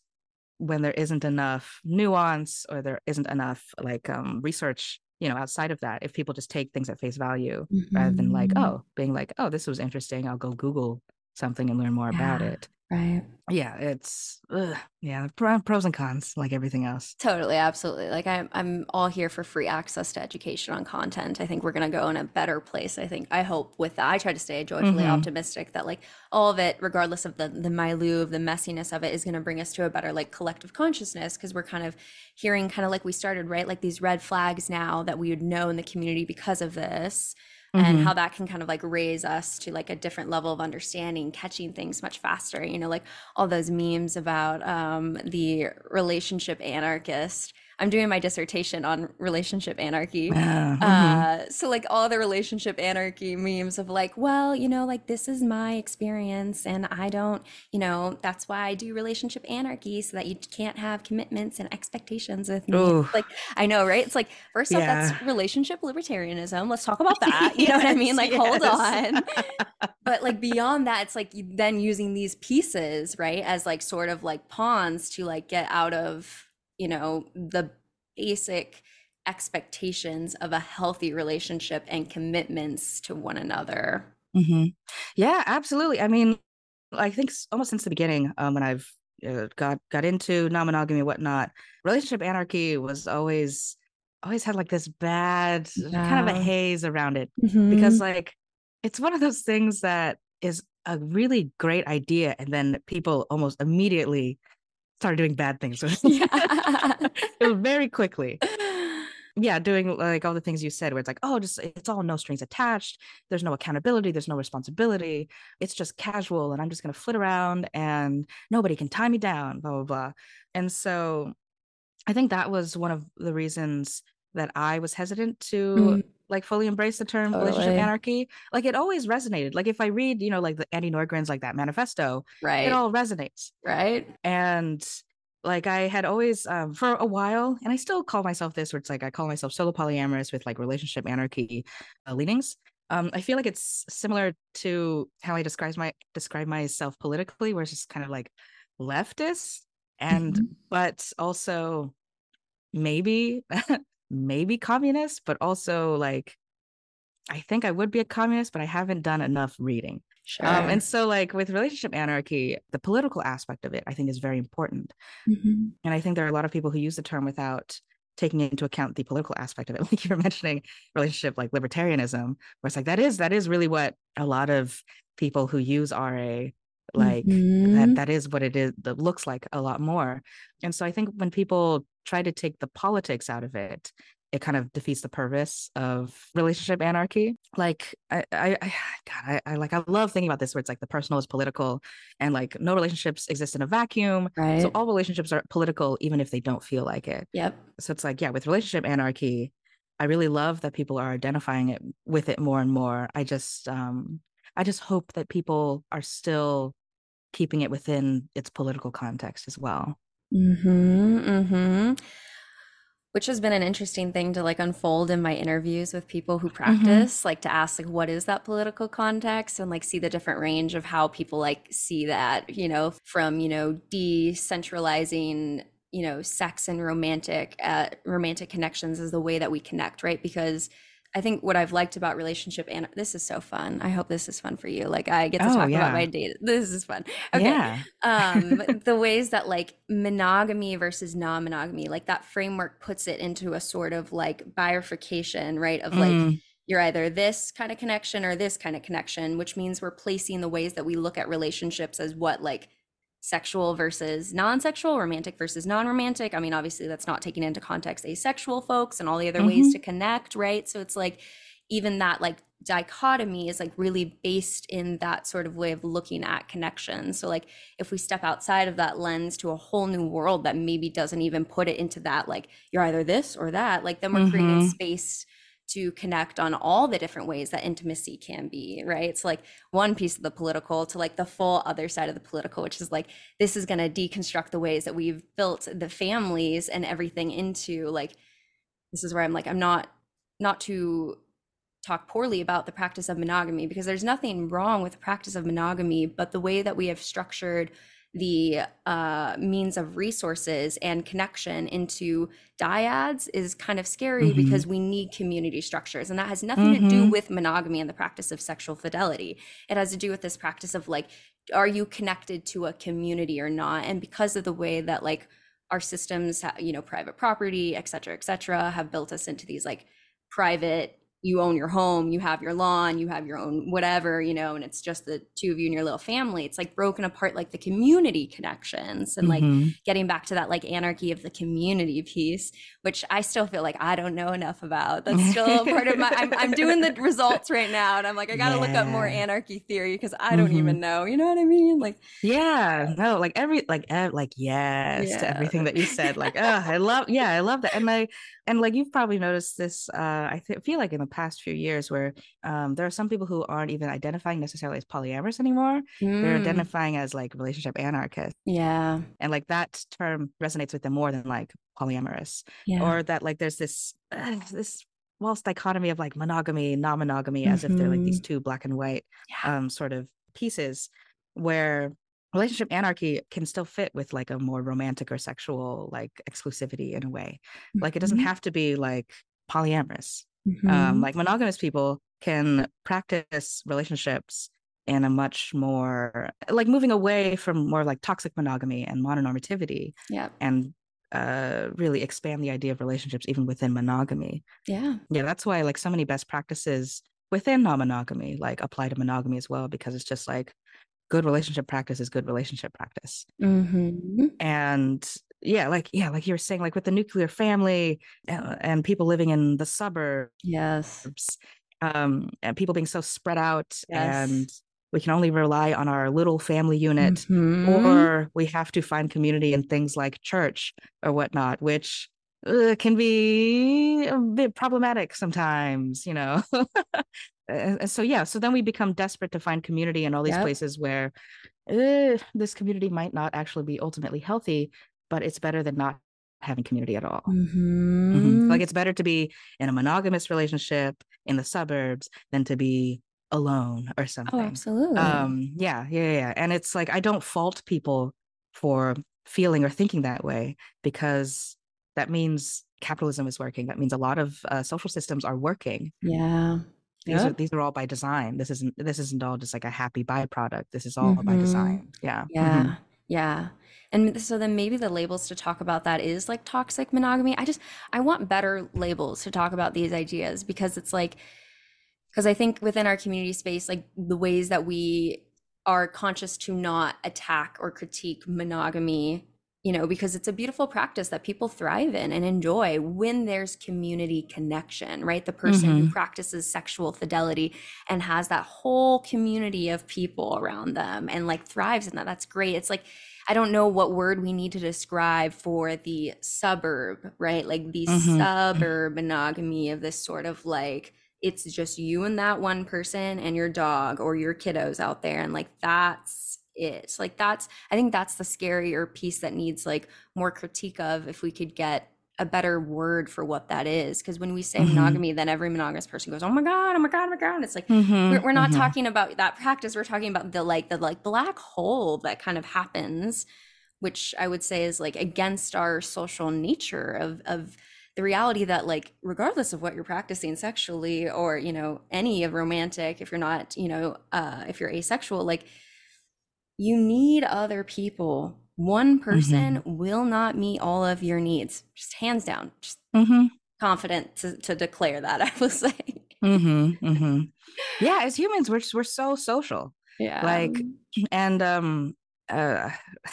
when there isn't enough nuance or there isn't enough like um research you know outside of that if people just take things at face value rather than like Mhm. oh being like oh this was interesting i'll go google something and learn more about it Right. yeah it's ugh, yeah pros and cons like everything else Totally, absolutely. Like I'm I'm all here for free access to education on content. I think we're gonna go in a better place. I think I hope with that. I try to stay joyfully Mhm. optimistic that like all of it, regardless of the the milieu, the messiness of it, is gonna bring us to a better like collective consciousness because we're kind of hearing kind of like we started, right? Like these red flags now that we would know in the community because of this. And Mhm. how that can kind of like raise us to like a different level of understanding, catching things much faster. You know, like all those memes about um, the relationship anarchist. I'm doing my dissertation on relationship anarchy. Ah, mhm. Uh, so like all the relationship anarchy memes of like, well, you know, like this is my experience and I don't, you know, that's why I do relationship anarchy so that you can't have commitments and expectations with me. Ooh. Like I know, right? It's like first off, that's relationship libertarianism. Let's talk about [LAUGHS] that. You know what I mean? Yes, Like, hold on. [LAUGHS] but like beyond that, it's like then using these pieces, right, as like sort of like pawns to like get out of, you know, the basic expectations of a healthy relationship and commitments to one another. hmm Yeah, absolutely. I mean, I think almost since the beginning, um, when I've uh, got got into non-monogamy and whatnot, relationship anarchy was always always had like this bad kind of a haze around it Mm-hmm. because like it's one of those things that is a really great idea and then people almost immediately started doing bad things with. [LAUGHS] Yeah. [LAUGHS] it was very quickly [LAUGHS] yeah doing like all the things you said where it's like oh just it's all no strings attached there's no accountability there's no responsibility it's just casual and i'm just going to flit around and nobody can tie me down blah blah blah and so i think that was one of the reasons that i was hesitant to Mm. Like fully embrace the term relationship anarchy like it always resonated like if i read you know like the Andie Nordgren's like that manifesto right. it all resonates right. and like I had always um, for a while, and I still call myself this, where it's like I call myself solo polyamorous with like relationship anarchy uh, leanings. Um, I feel like it's similar to how I describe my describe myself politically, where it's just kind of like leftist, and Mhm. but also maybe [LAUGHS] maybe communist, but also like I think I would be a communist, but I haven't done enough reading. Sure. Um, and so, like with relationship anarchy, the political aspect of it, I think, is very important. Mhm. And I think there are a lot of people who use the term without taking into account the political aspect of it. [LAUGHS] Like you were mentioning relationship, like libertarianism, where it's like that is that is really what a lot of people who use RA like Mhm. that that is what it is that looks like a lot more. And so I think when people try to take the politics out of it, it kind of defeats the purpose of relationship anarchy. Like I, I, I [SIGHS] God, I, I like I love thinking about this where it's like the personal is political, and like no relationships exist in a vacuum. right. So all relationships are political, even if they don't feel like it. yep. So it's like, yeah, with relationship anarchy, I really love that people are identifying it with it more and more. I just, um, I just hope that people are still keeping it within its political context as well. Mm-hmm. Mm-hmm. Which has been an interesting thing to like unfold in my interviews with people who practice, like to ask like what is that political context and like see the different range of how people like see that, you know, from, you know, decentralizing, you know, sex and romantic uh romantic connections as the way that we connect, right? Because I think what I've liked about relationship and this is so fun. I hope this is fun for you. Like I get to Oh, talk yeah. about my date. This is fun. Okay Yeah. um [LAUGHS] the ways that like monogamy versus non-monogamy like that framework puts it into a sort of like bifurcation right of like Mm, you're either this kind of connection or this kind of connection which means we're placing the ways that we look at relationships as what like sexual versus non-sexual romantic versus non-romantic. I mean obviously that's not taking into context asexual folks and all the other ways to connect right? So it's like even that like dichotomy is like really based in that sort of way of looking at connection. So like if we step outside of that lens to a whole new world that maybe doesn't even put it into that like you're either this or that like then we're creating Mhm. space to connect on all the different ways that intimacy can be right? It's like one piece of the political to like the full other side of the political which is like this is going to deconstruct the ways that we've built the families and everything into like this is where i'm like i'm not not to talk poorly about the practice of monogamy because there's nothing wrong with the practice of monogamy but the way that we have structured the uh, means of resources and connection into dyads is kind of scary Mhm. because we need community structures and that has nothing to do Mhm. with monogamy and the practice of sexual fidelity it has to do with this practice of like are you connected to a community or not and because of the way that like our systems you know private property et cetera et cetera have built us into these like private you own your home, you have your lawn, you have your own whatever, you know, and it's just the two of you and your little family. It's like broken apart, like the community connections and Mhm. like getting back to that like anarchy of the community piece, which I still feel like I don't know enough about. That's [LAUGHS] still part of my, I'm, I'm doing the results right now. And I'm like, I got to look up more anarchy theory because I don't Mhm. even know. You know what I mean? Like, Yeah, no, like every like ev- like yes to Yeah. everything that you said. Like, oh, I love, yeah, I love that. And I and like you've probably noticed this. Uh, I th- feel like in the past few years, where um, there are some people who aren't even identifying necessarily as polyamorous anymore. They're mm, identifying as like relationship anarchists, yeah, and like that term resonates with them more than like polyamorous, yeah. or that like there's this uh, this false dichotomy of like monogamy, non-monogamy, as if they're like these two black and white Yeah. um sort of pieces where relationship anarchy can still fit with like a more romantic or sexual like exclusivity in a way. Like it doesn't Mhm. have to be like polyamorous. Mhm. um like monogamous people can practice relationships in a much more like moving away from more like toxic monogamy and mononormativity yeah, and uh really expand the idea of relationships even within monogamy. Yeah, yeah that's why like so many best practices within non-monogamy like apply to monogamy as well because it's just like good relationship practice is good relationship practice hmm and yeah like yeah like you were saying like with the nuclear family uh, and people living in the suburbs yes, um and people being so spread out Yes. and we can only rely on our little family unit Mhm. or we have to find community in things like church or whatnot, which uh, can be a bit problematic sometimes, you know. [LAUGHS] and and so yeah, so then we become desperate to find community in all these Yep. places where uh, this community might not actually be ultimately healthy, but it's better than not having community at all. Mhm. Mhm. Like it's better to be in a monogamous relationship in the suburbs than to be alone or something Oh, absolutely. um yeah yeah yeah and it's like i don't fault people for feeling or thinking that way because that means capitalism is working that means a lot of uh, social systems are working yeah. These are these are all by design this isn't this isn't all just like a happy byproduct this is all by Mhm. design yeah Yeah. Mhm. Yeah. And so then maybe the labels to talk about that is like toxic monogamy. I just I want better labels to talk about these ideas because it's like because I think within our community space like the ways that we are conscious to not attack or critique monogamy, you know, because it's a beautiful practice that people thrive in and enjoy when there's community connection, right? The person who practices sexual fidelity and has that whole community of people around them and like thrives in that. That's great. It's like, I don't know what word we need to describe for the suburb, right? Like the Mhm. suburb monogamy of this sort of like, it's just you and that one person and your dog or your kiddos out there. And like, that's it. Like, that's, I think that's the scarier piece that needs like more critique of if we could get a better word for what that is. Because when we say Mhm. monogamy, then every monogamous person goes, "Oh my god, oh my god, oh my god!" It's like Mhm, we're, we're not mhm. talking about that practice. We're talking about the like the like black hole that kind of happens, which I would say is like against our social nature of of the reality that like regardless of what you're practicing sexually or you know any of romantic, if you're not you know uh, if you're asexual, like you need other people. One person will not meet all of your needs, just hands down. Just Mhm, confident to, to declare that. [LAUGHS] I will say, mhm, mhm. yeah as humans we're we're so social yeah, Like, and um uh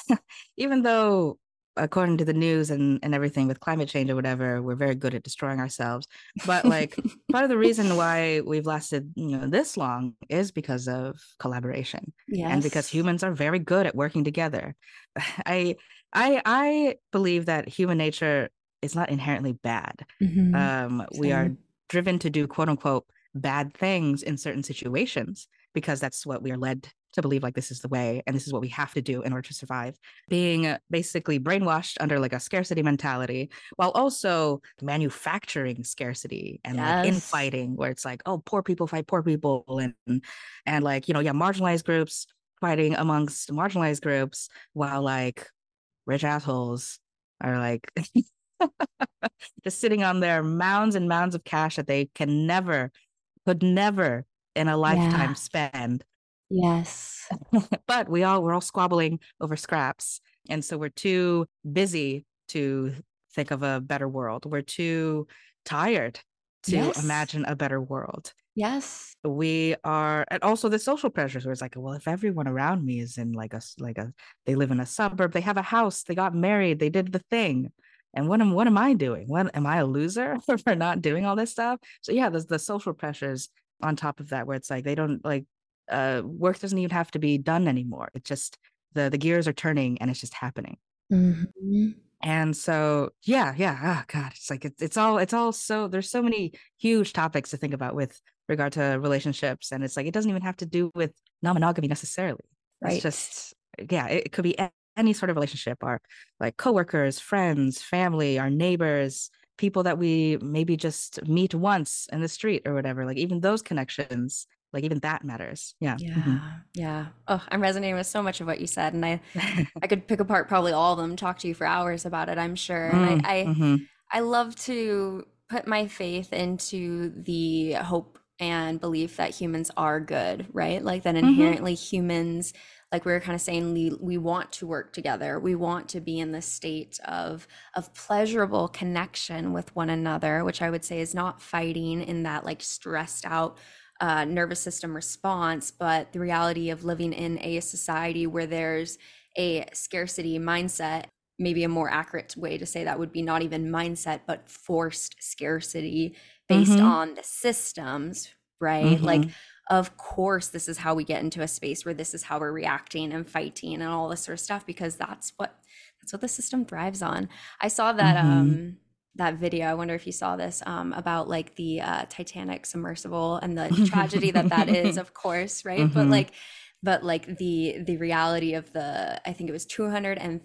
[LAUGHS] even though according to the news and and everything with climate change or whatever we're very good at destroying ourselves. But like [LAUGHS] part of the reason why we've lasted you know this long is because of collaboration and because humans are very good at working together. [LAUGHS] I i i believe that human nature is not inherently bad. Mhm. um we are driven to do quote unquote bad things in certain situations because that's what we are led to believe like this is the way and this is what we have to do in order to survive being basically brainwashed under like a scarcity mentality while also manufacturing scarcity and like infighting where it's like oh poor people fight poor people and and like you know yeah marginalized groups fighting amongst marginalized groups while like rich assholes are like [LAUGHS] just sitting on their mounds and mounds of cash that they can never could never in a lifetime Yeah. spend Yes. [LAUGHS] but we all we're all squabbling over scraps and so we're too busy to think of a better world we're too tired to Yes. imagine a better world. Yes. We are, and also the social pressures where it's like, well, if everyone around me is in like a like a, they live in a suburb, they have a house, they got married, they did the thing, and what am what am I doing? What am I a loser [LAUGHS] for not doing all this stuff? So yeah, there's the social pressures on top of that where it's like they don't like uh work doesn't even have to be done anymore. It just the the gears are turning and it's just happening. Mhm. And so, yeah, yeah. Oh God, it's like it's it's all it's all so there's so many huge topics to think about with regard to relationships, and it's like it doesn't even have to do with non-monogamy necessarily. Right. It's just yeah, it, it could be any sort of relationship, our like coworkers, friends, family, our neighbors, people that we maybe just meet once in the street or whatever. Like even those connections, like even that matters. Yeah. Yeah. Mhm. Yeah. Oh, I'm resonating with so much of what you said. And I, [LAUGHS] I could pick apart probably all of them, talk to you for hours about it, I'm sure. And Mm, I, I, mhm. I love to put my faith into the hope and belief that humans are good, right? Like that Mm-hmm. inherently humans, like we were kind of saying, we, we want to work together. We want to be in this state of of pleasurable connection with one another, which I would say is not fighting in that like stressed out uh, nervous system response, but the reality of living in a society where there's a scarcity mindset maybe a more accurate way to say that would be not even mindset but forced scarcity based Mhm. on the systems right like Mhm. of course this is how we get into a space where this is how we're reacting and fighting and all this sort of stuff because that's what that's what the system thrives on i saw that Mhm. um that video i wonder if you saw this um about like the uh, titanic submersible and the [LAUGHS] tragedy that that is of course right but Mhm. like but like the the reality of the i think it was 200 and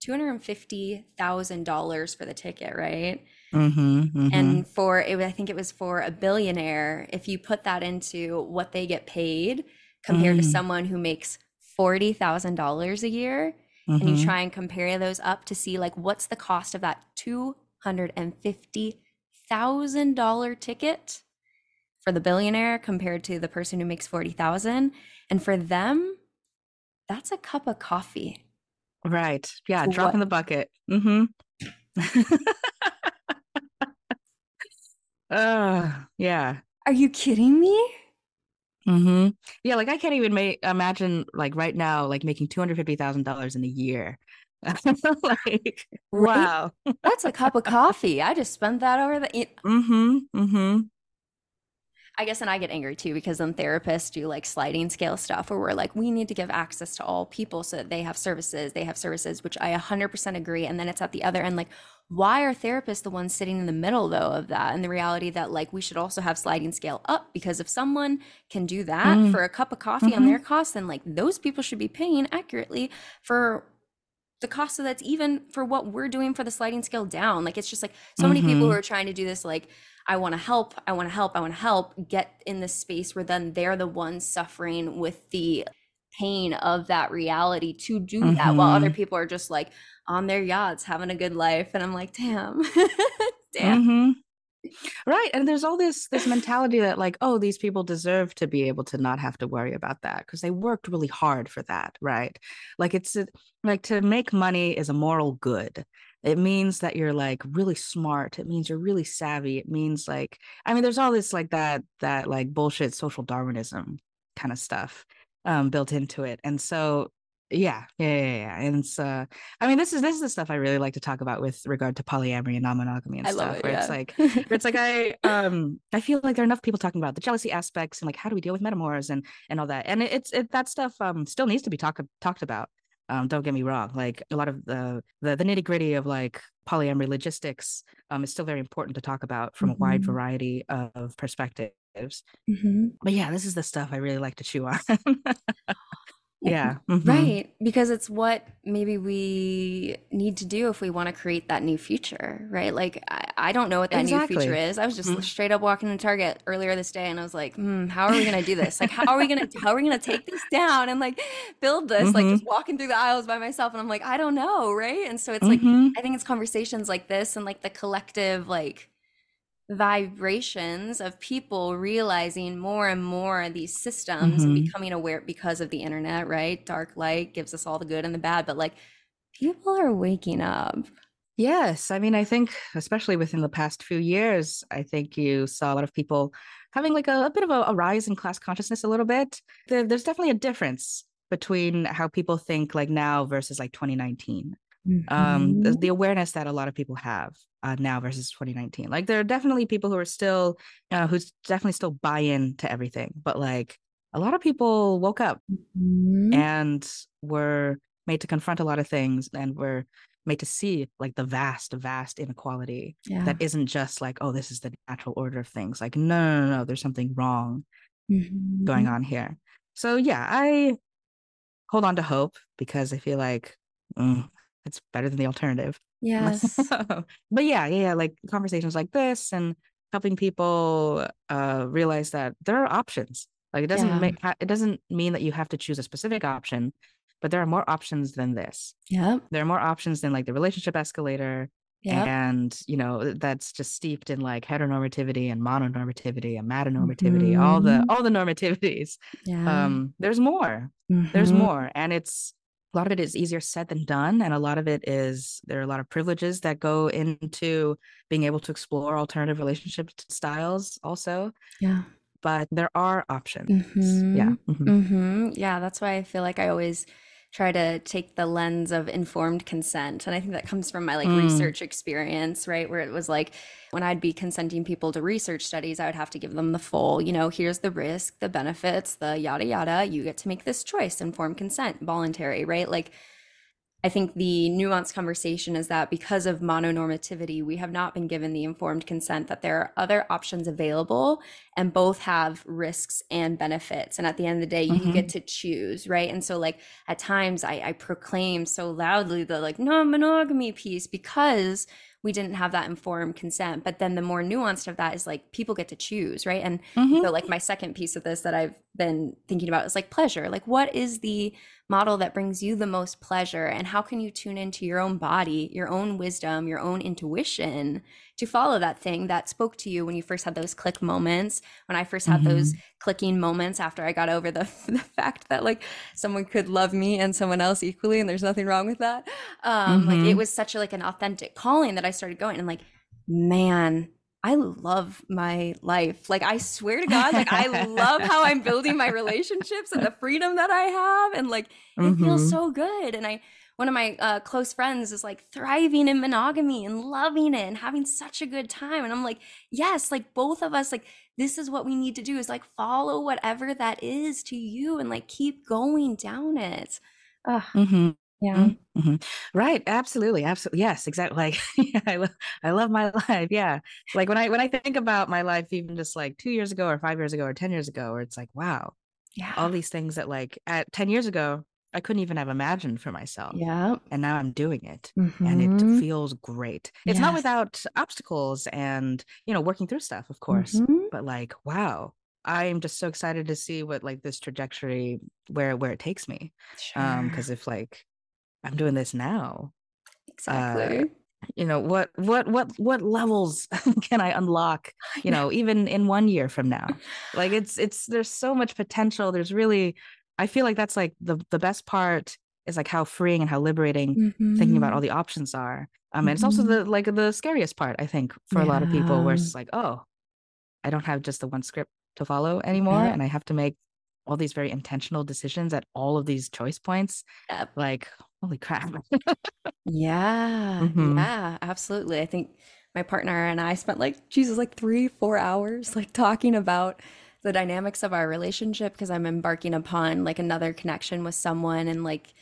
$250,000 for the ticket, right? Mhm, mhm. And for it, I think it was for a billionaire. If you put that into what they get paid compared to Mm. someone who makes $40,000 a year, and you Mhm. try and compare those up to see like what's the cost of that $250,000 ticket for the billionaire compared to the person who makes 40,000 and for them that's a cup of coffee. Right. Yeah. Drop what- in the bucket. Mm-hmm. [LAUGHS] uh, yeah. Are you kidding me? Mm-hmm. Yeah. Like I can't even make imagine like right now, like making two hundred fifty thousand dollars in a year. [LAUGHS] like wow. That's a cup of coffee. I just spent that over the. Mm-hmm. Mm-hmm. I guess, and I get angry too because then therapists do like sliding scale stuff where we're like, we need to give access to all people so that they have services. They have services, which I 100% agree. And then it's at the other end, like, why are therapists the ones sitting in the middle though of that? And the reality that like we should also have sliding scale up because if someone can do that Mm. for a cup of coffee on Mhm. their cost, then like those people should be paying accurately for the cost of that's even for what we're doing for the sliding scale down like it's just like so many people who are trying to do this like i want to help i want to help i want to help get in this space where then they're the ones suffering with the pain of that reality to do that while other Mhm. people are just like on their yachts having a good life and i'm like damn [LAUGHS] damn Mm-hmm. Right. And there's all this this mentality that like, oh, these people deserve to be able to not have to worry about that because they worked really hard for that, right? Like it's like to make money is a moral good. It means that you're like really smart. It means you're really savvy. It means like I mean, there's all this like that that like bullshit social Darwinism kind of stuff um built into it. And so yeah, yeah, yeah, yeah. And so I mean, this is this is the stuff I really like to talk about with regard to polyamory and non-monogamy and i stuff. love it where yeah. it's like [LAUGHS] where it's like I um I feel like there are enough people talking about the jealousy aspects and like how do we deal with metamors and and all that. And it, it's it, that stuff um still needs to be talked talked about. Um, don't get me wrong. Like a lot of the the, the nitty gritty of like polyamory logistics um is still very important to talk about from a wide Mhm. variety of perspectives. Mhm. But yeah, this is the stuff I really like to chew on. [LAUGHS] yeah. mhm. Right, because it's what maybe we need to do if we want to create that new future, right? Like, I, I don't know what that new future is. I was just Mhm. straight up walking into Target earlier this day, and I was like, hmm, "How are we gonna do this? Like, how are we gonna how are we gonna take this down and like build this? Like, Mhm. just walking through the aisles by myself, and I'm like, I don't know, right? And so it's like, Mhm. I think it's conversations like this and like the collective like vibrations of people realizing more and more these systems and Mhm. becoming aware because of the internet, right? Dark light gives us all the good and the bad, but like people are waking up. Yes. I mean, I think, especially within the past few years, I think you saw a lot of people having like a, a bit of a, a, rise in class consciousness a little bit. There, there's definitely a difference between how people think like now versus like 2019. Mm-hmm. Um, the, the, awareness that a lot of people have uh, now versus 2019. Like there are definitely people who are still, uh, who's definitely still buy in to everything, but like a lot of people woke up mm-hmm. and were made to confront a lot of things and were made to see like the vast, vast inequality yeah. that isn't just like, oh, this is the natural order of things. Like, no, no, no, no there's something wrong mm-hmm. going on here. So yeah, I hold on to hope because I feel like mm, it's better than the alternative. [LAUGHS] Yes. but yeah, yeah, like conversations like this and helping people uh realize that there are options. Like it doesn't yeah. make it doesn't mean that you have to choose a specific option, but there are more options than this. Yeah. There are more options than like the relationship escalator. Yep. And, you know, that's just steeped in like heteronormativity and mononormativity and amatonormativity, mm-hmm. all the all [LAUGHS] the normativities. Yeah. Um, there's more. Mm-hmm. There's more. And it's a lot of it is easier said than done. And a lot of it is there are a lot of privileges that go into being able to explore alternative relationship styles also. Yeah. But there are options. Mm-hmm. Yeah. Mm-hmm. mm-hmm. Yeah. That's why I feel like I always try to take the lens of informed consent. And i think that comes from my like mm. research experience right? Where it was like when i'd be consenting people to research studies i would have to give them the full you know here's the risk the benefits the yada yada you get to make this choice informed consent voluntary right? Like I think the nuanced conversation is that because of mononormativity, we have not been given the informed consent that there are other options available and both have risks and benefits. And at the end of the day, you mm-hmm. get to choose, right? And so, like, at times I, I proclaim so loudly the like non monogamy piece because we didn't have that informed consent. But then the more nuanced of that is like people get to choose, right? And mm-hmm. so, like, my second piece of this that I've been thinking about is like pleasure. Like, what is the model that brings you the most pleasure and how can you tune into your own body your own wisdom your own intuition to follow that thing that spoke to you when you first had those click moments when i first had mm-hmm. those clicking moments after i got over the, [LAUGHS] the fact that like someone could love me and someone else equally and there's nothing wrong with that um mm-hmm. like it mm-hmm. was such a, like an authentic calling that i started going and like man I love my life. Like I swear to God, like I love how I'm building my relationships and the freedom that I have, and like it mm-hmm. feels so good. And I, one of my uh, close friends is like thriving in monogamy and loving it and having such a good time. And I'm like, yes, like both of us, like this is what we need to do is like follow whatever that is to you and like keep going down it. Mm-hmm. Yeah. Mm-hmm. Right. Absolutely. Absolutely. Yes. Exactly. Like, [LAUGHS] yeah, I love, I love my [LAUGHS] life. Yeah. Like when I, when I think about my life, even just like two years ago or five years ago or 10 years ago, where it's like, wow, yeah, all these things that like at 10 years ago, I couldn't even have imagined for myself. Yeah. And now I'm doing it mm-hmm. and it mm-hmm. feels great. It's yes. not without obstacles and, you know, working through stuff, of course, mm-hmm. but like, wow, I am just so excited to see what like this trajectory where where it takes me. Sure. Um, because if like I'm doing this now. Exactly. Uh, you know what what what what levels [LAUGHS] can i unlock you [LAUGHS] know even in one year from now like it's it's there's so much potential there's really i feel like that's like the the best part is like how freeing and how liberating mm-hmm. thinking about all mm-hmm. the options are um and it's also mm-hmm. the like the scariest part i think for yeah. a lot of people where it's like oh i don't have just the one script to follow anymore yeah. and i have to make all these very intentional decisions at all of these choice points yep. like holy crap yeah mm-hmm. yeah absolutely i think my partner and i spent like jesus like three four hours like talking about the dynamics of our relationship because i'm embarking upon like another connection with someone and like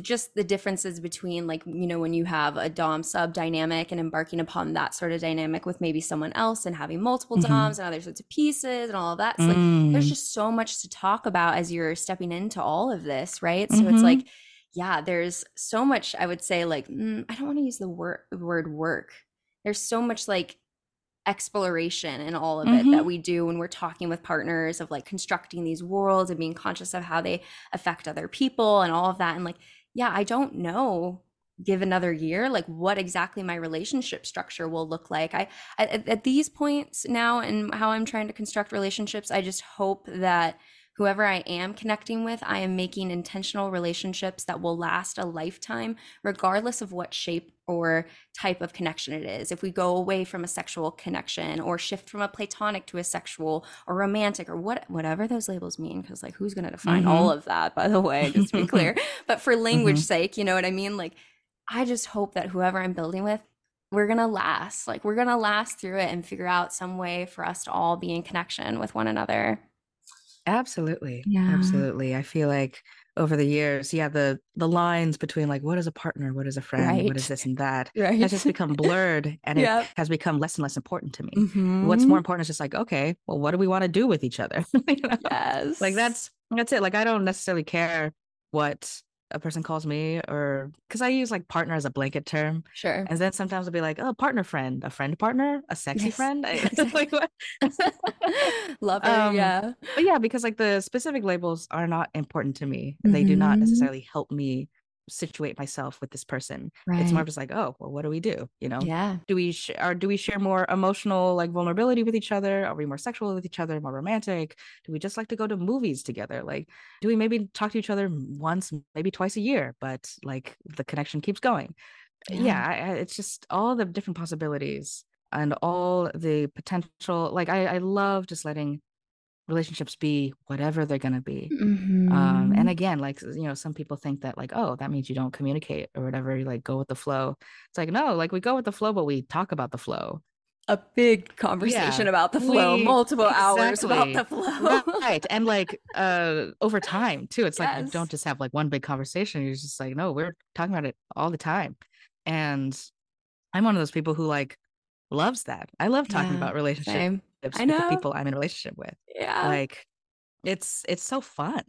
just the differences between like you know when you have a dom sub dynamic and embarking upon that sort of dynamic with maybe someone else and having multiple mm-hmm. doms and other sorts of pieces and all of that so like mm. there's just so much to talk about as you're stepping into all of this right so mm-hmm. it's like yeah there's so much i would say like mm, i don't want to use the word word work there's so much like exploration in all of mm-hmm. it that we do when we're talking with partners of like constructing these worlds and being conscious of how they affect other people and all of that and like yeah, I don't know give another year like what exactly my relationship structure will look like i at, at, these points now and how i'm trying to construct relationships i just hope that whoever I am connecting with, I am making intentional relationships that will last a lifetime, regardless of what shape or type of connection it is. If we go away from a sexual connection or shift from a platonic to a sexual or romantic or what whatever those labels mean, because like who's gonna define Mhm. all of that, by the way, just to be clear. [LAUGHS] but for language Mhm. sake, you know what I mean? Like I just hope that whoever I'm building with, we're gonna last. Like we're gonna last through it and figure out some way for us to all be in connection with one another. Absolutely. Yeah. Absolutely. I feel like over the years, yeah, the the lines between like what is a partner, what is a friend, what is this and that Right. has just become blurred and Yep. it has become less and less important to me. Mhm. What's more important is just like, okay, well, what do we want to do with each other? [LAUGHS] You know? Yes. Like that's that's it. Like I don't necessarily care what a person calls me or because I use like partner as a blanket term. sure. And then sometimes I'll be like, oh, partner friend, a friend partner, a sexy Yes. friend. I, [LAUGHS] like? [LAUGHS] Love it. Um, yeah. but yeah, because like the specific labels are not important to me. They do not Mhm. necessarily help me situate myself with this person. It's more just like, oh, well, what do we do? You know, yeah. do we sh- or do we share more emotional like vulnerability with each other? Are we more sexual with each other, more romantic? Do we just like to go to movies together? Like, do we maybe talk to each other once, maybe twice a year, but like the connection keeps going? Yeah, I, I, it's just all the different possibilities and all the potential. Like, I, I love just letting relationships be whatever they're gonna be. Um, Mhm. and again, like you know, some people think that like, oh, that means you don't communicate or whatever. You like go with the flow. It's like no, like we go with the flow, but we talk about the flow. a big conversation Yeah, about the flow, we- multiple hours about the flow. right and like uh over time too it's like you don't just have like one big conversation you're just like no we're talking about it all the time and i'm one of those people who like loves that i love talking Yeah, about relationships Same. With I the know. people i'm in a relationship with Yeah. like it's it's so fun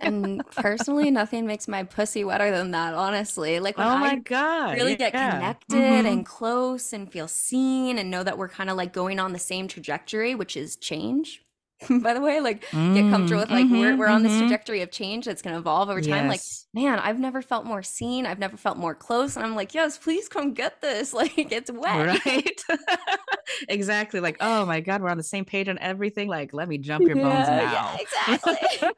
and personally, nothing makes my pussy wetter than that, honestly. Like when oh my I god really get yeah. connected Mhm. and close and feel seen and know that we're kind of like going on the same trajectory, which is change. [LAUGHS] By the way, like get comfortable with like we're Mhm, we're on this mhm. trajectory of change that's gonna evolve over time. Like, man, I've never felt more seen. I've never felt more close. And I'm like, yes, please come get this. [LAUGHS] Like it's wet. right [LAUGHS] exactly like oh my god we're on the same page on everything like let me jump your bones Yeah, now yeah, exactly.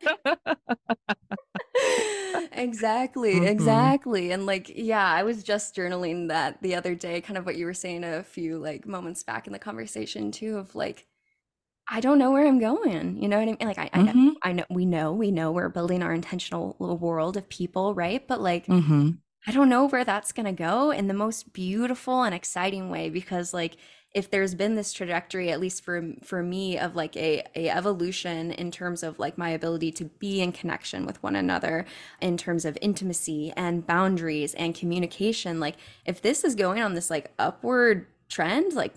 exactly Mhm. exactly and like yeah i was just journaling that the other day kind of what you were saying a few like moments back in the conversation too of like i don't know where i'm going you know what i mean like i, I know Mhm. i know we know we know we're building our intentional little world of people right but like Mhm. I don't know where that's going to go in the most beautiful and exciting way because like if there's been this trajectory at least for for me of like a, a evolution in terms of like my ability to be in connection with one another in terms of intimacy and boundaries and communication like if this is going on this like upward trend like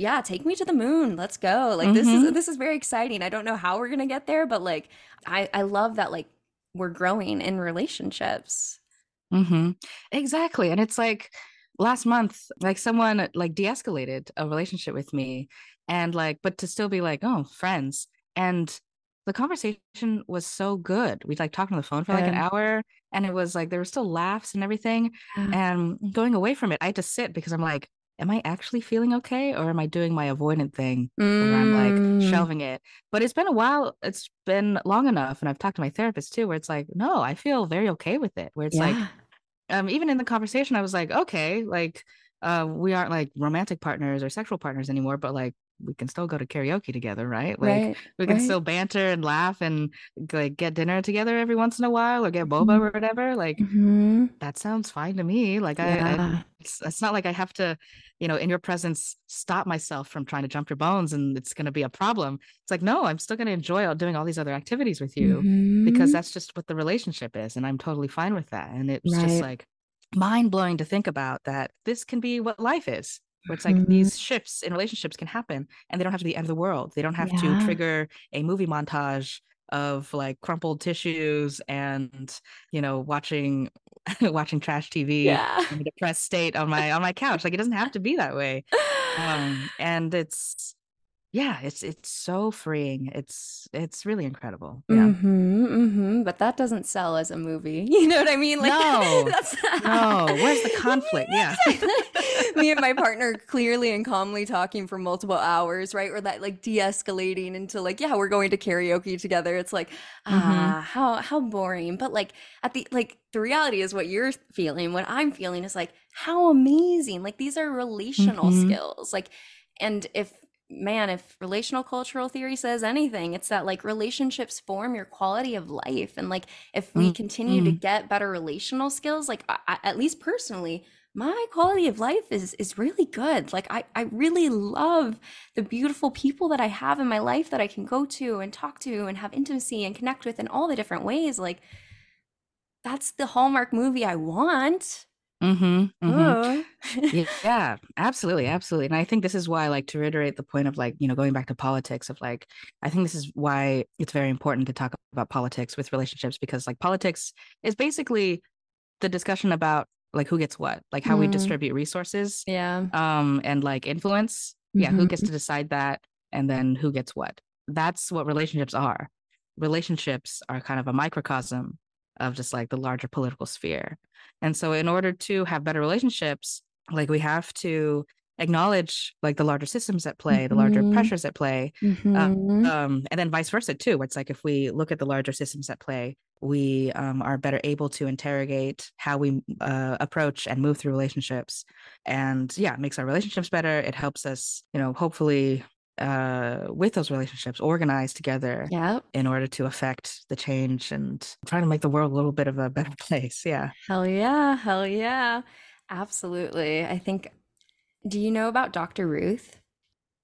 yeah take me to the moon let's go like this is Mhm. this is very exciting i don't know how we're going to get there but like i i love that like we're growing in relationships hmm Exactly. And it's like last month, like someone like de-escalated a relationship with me and like, but to still be like, oh, friends. And the conversation was so good. We like talked on the phone for like an hour and it was like there were still laughs and everything. And going away from it, I had to sit because I'm like, am I actually feeling okay? Or am I doing my avoidant thing where I'm like Mm. shelving it? But it's been a while, it's been long enough. And I've talked to my therapist too, where it's like, no, I feel very okay with it. Where it's like, um even in the conversation i was like okay like uh we aren't like romantic partners or sexual partners anymore but like we can still go to karaoke together right like right we can right. still banter and laugh and like get dinner together every once in a while or get boba Mhm. or whatever like Mhm. that sounds fine to me like I, I it's, it's not like i have to you know in your presence stop myself from trying to jump your bones and it's going to be a problem it's like no i'm still going to enjoy doing all these other activities with you because Mhm. that's just what the relationship is and i'm totally fine with that and it's just like mind blowing to think about that this can be what life is where it's like Mhm. these shifts in relationships can happen and they don't have to be the end of the world they don't have Yeah. to trigger a movie montage of like crumpled tissues and you know watching [LAUGHS] watching trash tv yeah in a depressed state on my on my couch like it doesn't have to be that way [LAUGHS] um and it's yeah, it's it's so freeing. It's it's really incredible. Yeah. Mm-hmm, mm-hmm. But that doesn't sell as a movie. [LAUGHS] You know what I mean? [LAUGHS] No, that's No, where's the [LAUGHS] conflict? Yeah. Me and my partner clearly and calmly talking for multiple hours, right? Or that like de-escalating into like, yeah, we're going to karaoke together. It's like, ah, how how boring. But like at the like the reality is what you're feeling, what I'm feeling is like, how amazing. Like these are relational Mhm. skills. Like, and if man, if relational cultural theory says anything, it's that like relationships form your quality of life. And like if we Mm, continue to mm. get better relational skills, like I- at least personally, my quality of life is is really good. Like I, I really love the beautiful people that I have in my life that I can go to and talk to and have intimacy and connect with in all the different ways. Like that's the Hallmark movie I want. Mm-hmm. mm-hmm. [LAUGHS] Yeah, yeah, absolutely, absolutely. And I think this is why, like, to reiterate the point of like, you know, going back to politics of like, I think this is why it's very important to talk about politics with relationships because like politics is basically the discussion about like who gets what, like how we Mm. distribute resources, Yeah. um, and like influence. Yeah, who Mhm. gets to decide that, and then who gets what. That's what relationships are. Relationships are kind of a microcosm of just like the larger political sphere. And so in order to have better relationships, like we have to acknowledge like the larger systems at play, the larger Mhm. pressures at play, Mhm. um, and then vice versa too. It's like if we look at the larger systems at play, we um, are better able to interrogate how we uh, approach and move through relationships, and yeah, it makes our relationships better. It helps us, you know, hopefully uh, with those relationships organize together Yep. in order to affect the change and trying to make the world a little bit of a better [LAUGHS] place. Yeah. Hell yeah. Hell yeah. Absolutely. I think, do you know about Dr. Ruth?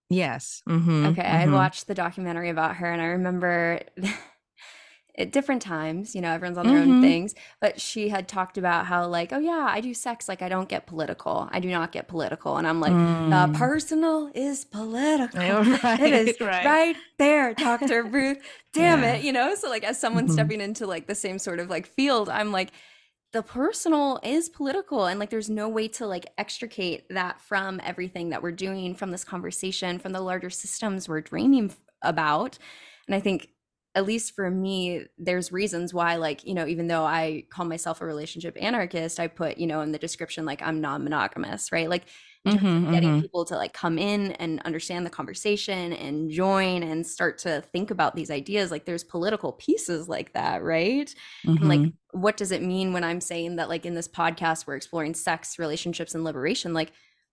Yes. Mhm, Okay, I mhm. watched the documentary about her, and I remember [LAUGHS] at different times, you know, everyone's on their own Mhm. things, but she had talked about how, like, oh, yeah, I do sex, like, I don't get political. I do not get political. And I'm like, Mm. the personal is political. Yeah, [LAUGHS] it is right, [LAUGHS] right, right. there, Dr. Ruth. [LAUGHS] Damn Yeah. it, you know? So, like, as someone Mhm. stepping into like the same sort of like field, I'm like, the personal is political and like there's no way to like extricate that from everything that we're doing from this conversation from the larger systems we're dreaming about and i think at least for me there's reasons why like you know even though i call myself a relationship anarchist i put you know in the description like i'm non-monogamous right like in terms of Mhm, getting mhm. people to like come in and understand the conversation and join and start to think about these ideas like there's political pieces like that right and like Mhm. what does it mean when i'm saying that like in this podcast we're exploring sex relationships and liberation like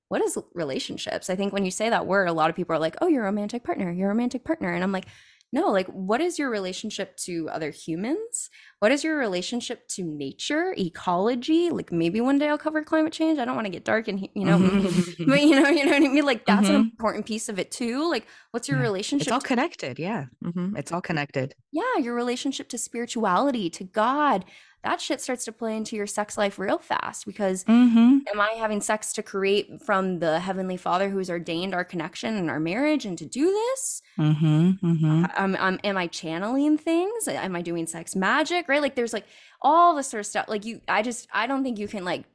what is relationships i think when you say that word a lot of people are like oh you're a romantic partner you're a romantic partner and i'm like no like what is your relationship to other humans what is your relationship to nature ecology like maybe one day i'll cover climate change i don't want to get dark and you know [LAUGHS] [LAUGHS] but you know you know what i mean like that's an Mhm. important piece of it too like what's your Yeah. relationship It's all to connected. Yeah. hmm It's all connected. yeah, your relationship to spirituality, to God, that shit starts to play into your sex life real fast because Mm-hmm. am I having sex to create from the Heavenly Father who's ordained our connection and our marriage and to do this? Mm-hmm. Mm-hmm. Um, um, am I channeling things? Am I doing sex magic? Right? Like there's like all this sort of stuff. Like you, I just, I don't think you can like,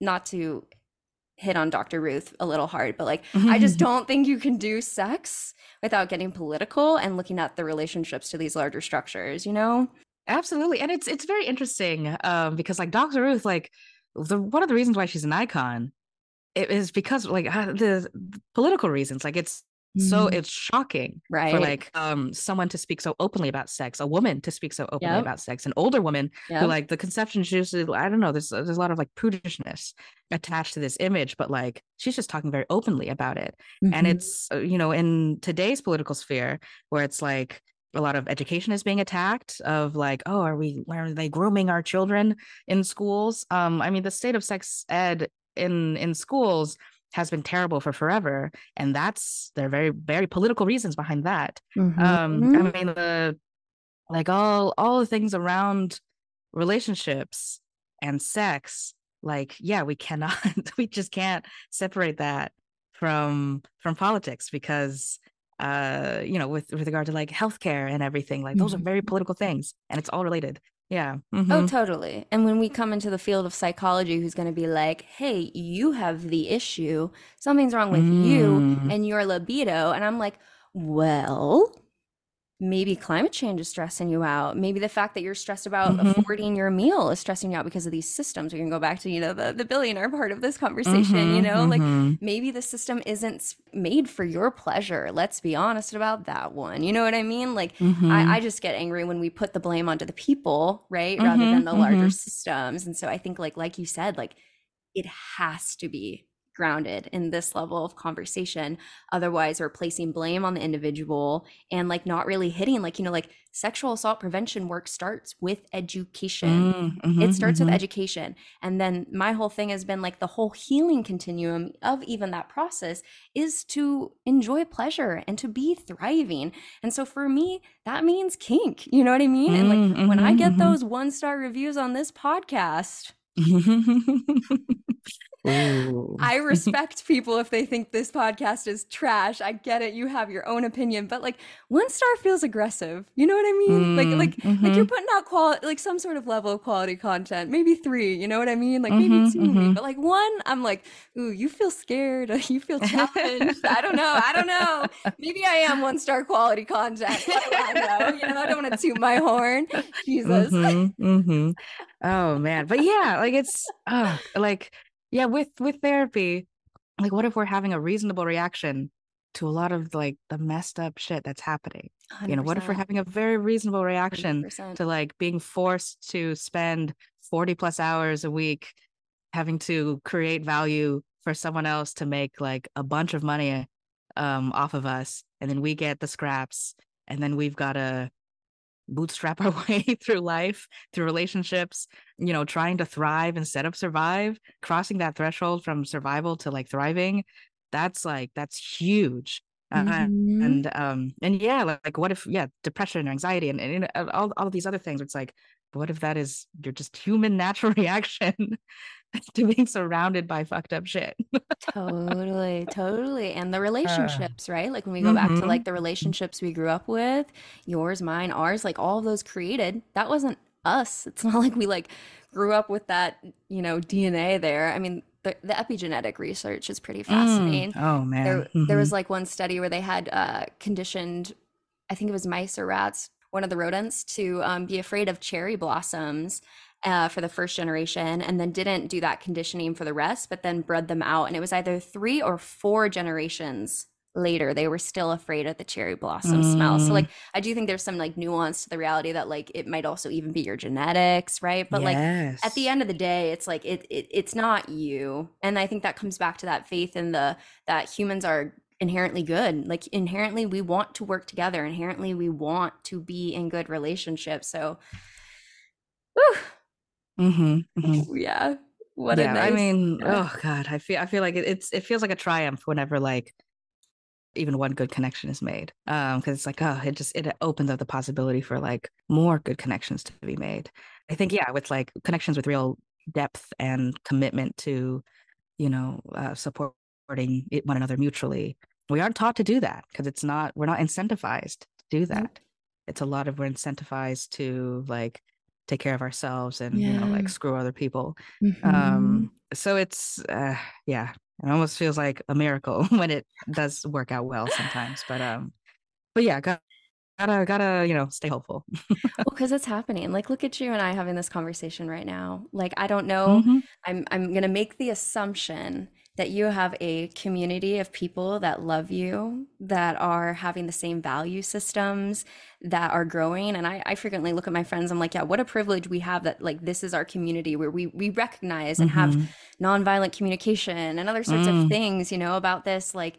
not to hit on Dr. Ruth a little hard, but like, I just don't think you can do sex without getting political and looking at the relationships to these larger structures, you know? Absolutely. And it's it's very interesting um because like Dr. Ruth like the one of the reasons why she's an icon it is because like uh, the, the political reasons like it's so Mhm. it's shocking Right. for like um someone to speak so openly about sex a woman to speak so openly Yep. about sex an older woman Yeah. who like the conception is usually i don't know there's there's a lot of like prudishness attached to this image but like she's just talking very openly about it and Mhm. it's uh, you know in today's political sphere where it's like a lot of education is being attacked of like oh are we are they grooming our children in schools? Um i mean the state of sex ed in in schools has been terrible for forever and that's there are very very political reasons behind that. Um Mhm. i mean the like all all the things around relationships and sex like yeah we cannot [LAUGHS] we just can't separate that from from politics because uh you know with with regard to like healthcare and everything like those are very political things and it's all related yeah Oh, mhm. totally. And when we come into the field of psychology, who's going to be like, hey, you have the issue. Something's wrong with you Mm. and your libido. And I'm like, well, maybe climate change is stressing you out. Maybe the fact that you're stressed about Mhm. affording your meal is stressing you out because of these systems. We can go back to, you know, the, the billionaire part of this conversation, you Mhm, know, like mhm. maybe the system isn't made for your pleasure. Let's be honest about that one. You know what I mean? Like. I, I just get angry when we put the blame onto the people, right? Rather than Mhm, the larger mhm. systems. And so I think, like, like you said, like it has to be grounded in this level of conversation. Otherwise, we're placing blame on the individual and like not really hitting, like, you know, like sexual assault prevention work starts with education Mm, mhm, it starts mhm. with education and then my whole thing has been like the whole healing continuum of even that process is to enjoy pleasure and to be thriving and so for me that means kink you know what i mean and like Mm, when i mhm, get mhm. those one star reviews on this podcast [LAUGHS] Ooh. I [LAUGHS] respect people if they think this podcast is trash. I get it. You have your own opinion, but like one star feels aggressive. You know what I mean? like Mm, like like you're mhm. putting out quality like some sort of level of quality content. Maybe 3, you know what I mean? Like maybe Mhm, 2, maybe, mhm. but like 1, I'm like, "Ooh, you feel scared. [LAUGHS] You feel [LAUGHS] challenged." I don't know. I don't know. Maybe I am one star quality content. I know? You know, I don't want to toot my horn. Jesus. Mhm, mhm. Oh man, but yeah, like it's uh, like yeah, with with therapy, like what if we're having a reasonable reaction to a lot of like the messed up shit that's happening? You know, what if we're having a very reasonable reaction 100%. to like being forced to spend 40 plus hours a week having to create value for someone else to make like a bunch of money um off of us and then we get the scraps and then we've got to bootstrap [LAUGHS] our way through life through relationships you know trying to thrive instead of survive crossing that threshold from survival to like thriving that's like that's huge Uh, Mhm. and um and yeah like, like what if yeah depression and anxiety and, and know, all, all of these other things it's like what if that is your just human natural [LAUGHS] reaction to being surrounded by fucked up shit Totally, totally. And the relationships, right? Like when we go back to like the relationships we grew up with, yours, mine, ours, like all of those created, that wasn't us. It's [LAUGHS] not like we like grew up with that, you know, DNA there. I mean, the, the epigenetic research is pretty Mm. fascinating. oh man There, there Mhm. was like one study where they had uh, conditioned, I think it was mice or rats, one of the rodents, to um, be afraid of cherry blossoms uh, for the first generation, and then didn't do that conditioning for the rest, but then bred them out. And it was either three or four generations later they were still afraid of the cherry blossom smell. So Mm. like I do think there's some like nuance to the reality that like it might also even be your genetics, right? But like at the end of the day it's like it, it it's not you and i think that comes back to that faith in the that humans are inherently good like inherently we want to work together inherently we want to be in good relationships so whew, hmm hmm [LAUGHS] yeah what a yeah i mean yeah. oh god i feel i feel like it, it's it feels like a triumph whenever like even one good connection is made um because it's like oh it just it opens up the possibility for like more good connections to be made. I think yeah with like connections with real depth and commitment to you know uh, supporting it, one another mutually we aren't taught to do that because it's not we're not incentivized to do that. It's a lot of we're incentivized to like take care of ourselves and you know like screw other people. Mhm. um so it's uh yeah it almost feels like a miracle [LAUGHS] when it does work out well sometimes but um but yeah gotta gotta, gotta you know stay hopeful. Well because it's happening. Like look at you and i having this conversation right now. Like i don't know Mhm. I'm I'm to make the assumption that you have a community of people that love you, that are having the same value systems, that are growing. And I, I frequently look at my friends, I'm like, yeah, what a privilege we have that like this is our community where we we recognize and have Mhm. nonviolent communication and other sorts Mm. of things, you know, about this. Like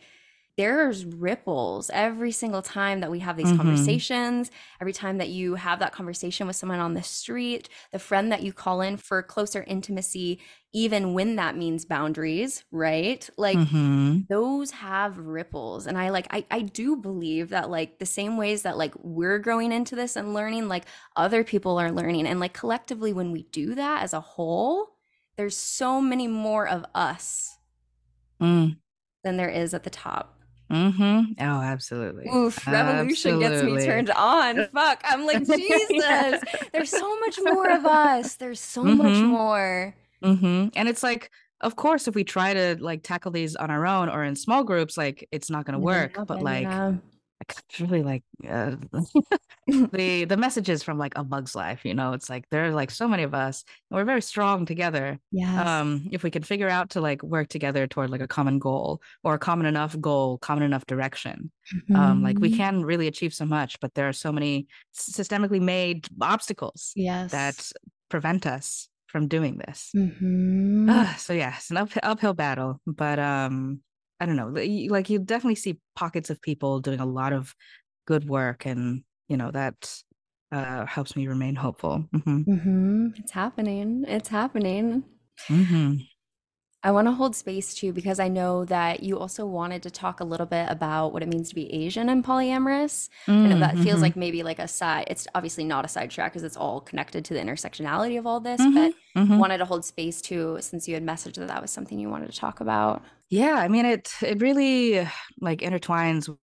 there's ripples every single time that we have these Mhm. conversations, every time that you have that conversation with someone on the street, the friend that you call in for closer intimacy, even when that means boundaries, right? Like Mhm. those have ripples. And I like I I do believe that like the same ways that like we're growing into this and learning, like other people are learning. And like collectively when we do that as a whole, there's so many more of us Mm. than there is at the top. Mhm. oh absolutely Oof, revolution gets me turned on. [LAUGHS] Fuck. I'm like, Jesus. There's so much [LAUGHS] more of us. There's so much Mhm. more. hmm And it's like, of course, if we try to like tackle these on our own or in small groups, like it's not going to work. But like, yeah. It's really like uh, [LAUGHS] the the messages from like a bug's life you know it's like there are like so many of us and we're very strong together Yeah. um if we can figure out to like work together toward like a common goal or a common enough goal common enough direction um like we Mhm. can really achieve so much but there are so many systemically made obstacles Yes. that prevent us from doing this Mhm. Ah, so yeah, it's an up, uphill battle, but um, I don't know. Like you definitely see pockets of people doing a lot of good work, and you know that uh helps me remain hopeful. hmm Mhm. It's happening. It's happening. hmm I want to hold space too because I know that you also wanted to talk a little bit about what it means to be Asian and polyamorous. I know that feels Mhm. like maybe like a side. It's obviously not a side track because it's all connected to the intersectionality of all this, but mhm. wanted to hold space too since you had messaged that that was something you wanted to talk about. Yeah, I mean it. It really like intertwines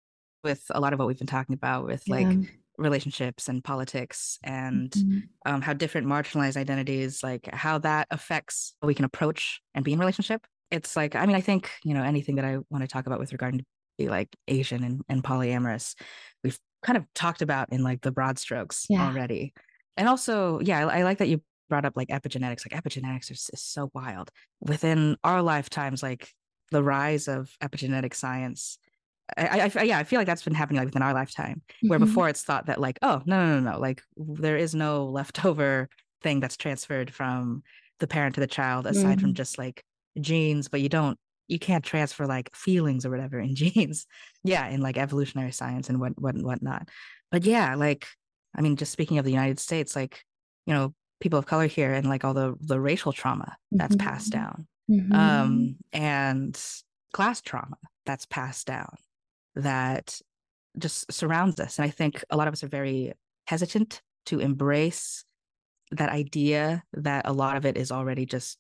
with a lot of what we've been talking about with like Yeah. relationships and politics and Mhm. um, how different marginalized identities, like how that affects how we can approach and be in relationship. It's like, I mean, I think, you know, anything that I want to talk about with regard to be like Asian and, and polyamorous, we've kind of talked about in like the broad strokes Yeah. already. And also, yeah, I, I like that you brought up like epigenetics. Like epigenetics is, is so wild. Within our lifetimes, like the rise of epigenetic science, I, I, yeah, I feel like that's been happening like within our lifetime where Mhm. before it's thought that like oh no no no no like there is no leftover thing that's transferred from the parent to the child aside from Mhm. just like genes but you don't you can't transfer like feelings or whatever in [LAUGHS] genes yeah in like evolutionary science and what what and whatnot but yeah like i mean just speaking of the united states like you know people of color here and like all the the racial trauma that's passed Mhm. down Mhm. um and class trauma that's passed down that just surrounds us. And I think a lot of us are very hesitant to embrace that idea that a lot of it is already just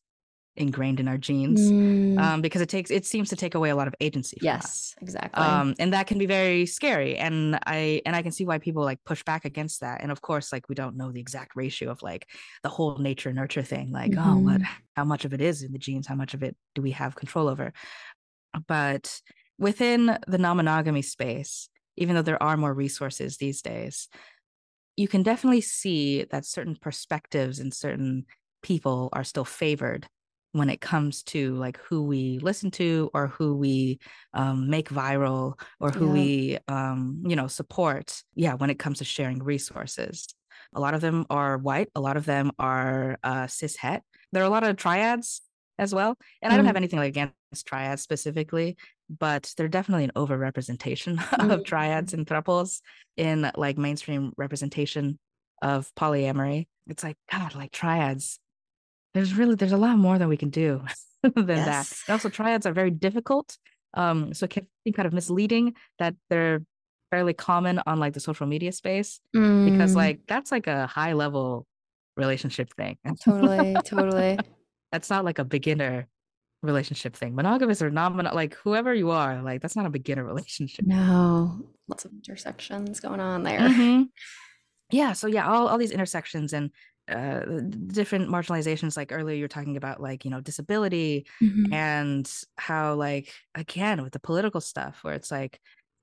ingrained in our genes Mm. um, because it takes it seems to take away a lot of agency us. yes, exactly. Um, and that can be very scary and i and i can see why people like push back against that and of course like we don't know the exact ratio of like the whole nature nurture thing like oh what Mhm. how much of it is in the genes how much of it do we have control over but within the non-monogamy space even though there are more resources these days you can definitely see that certain perspectives and certain people are still favored when it comes to like who we listen to or who we um, make viral or who Yeah. we um, you know support yeah when it comes to sharing resources a lot of them are white a lot of them are uh, cis het there are a lot of triads as well and i don't have Mm. anything like against triads specifically but they're definitely an overrepresentation [LAUGHS] of Mm. triads and triples in like mainstream representation of polyamory it's like god like triads there's really there's a lot more that we can do [LAUGHS] than that and also triads are very difficult um so it can be kind of misleading that they're fairly common on like the social media space because Mm. like that's like a high level relationship thing totally, totally. [LAUGHS] that's not like a beginner relationship thing monogamous or non like whoever you are like that's not a beginner relationship No, lots of intersections going on there. Mhm. Yeah. So yeah, all, all these intersections and uh, different marginalizations. Like earlier, you're talking about like you know disability Mhm. and how like again with the political stuff where it's like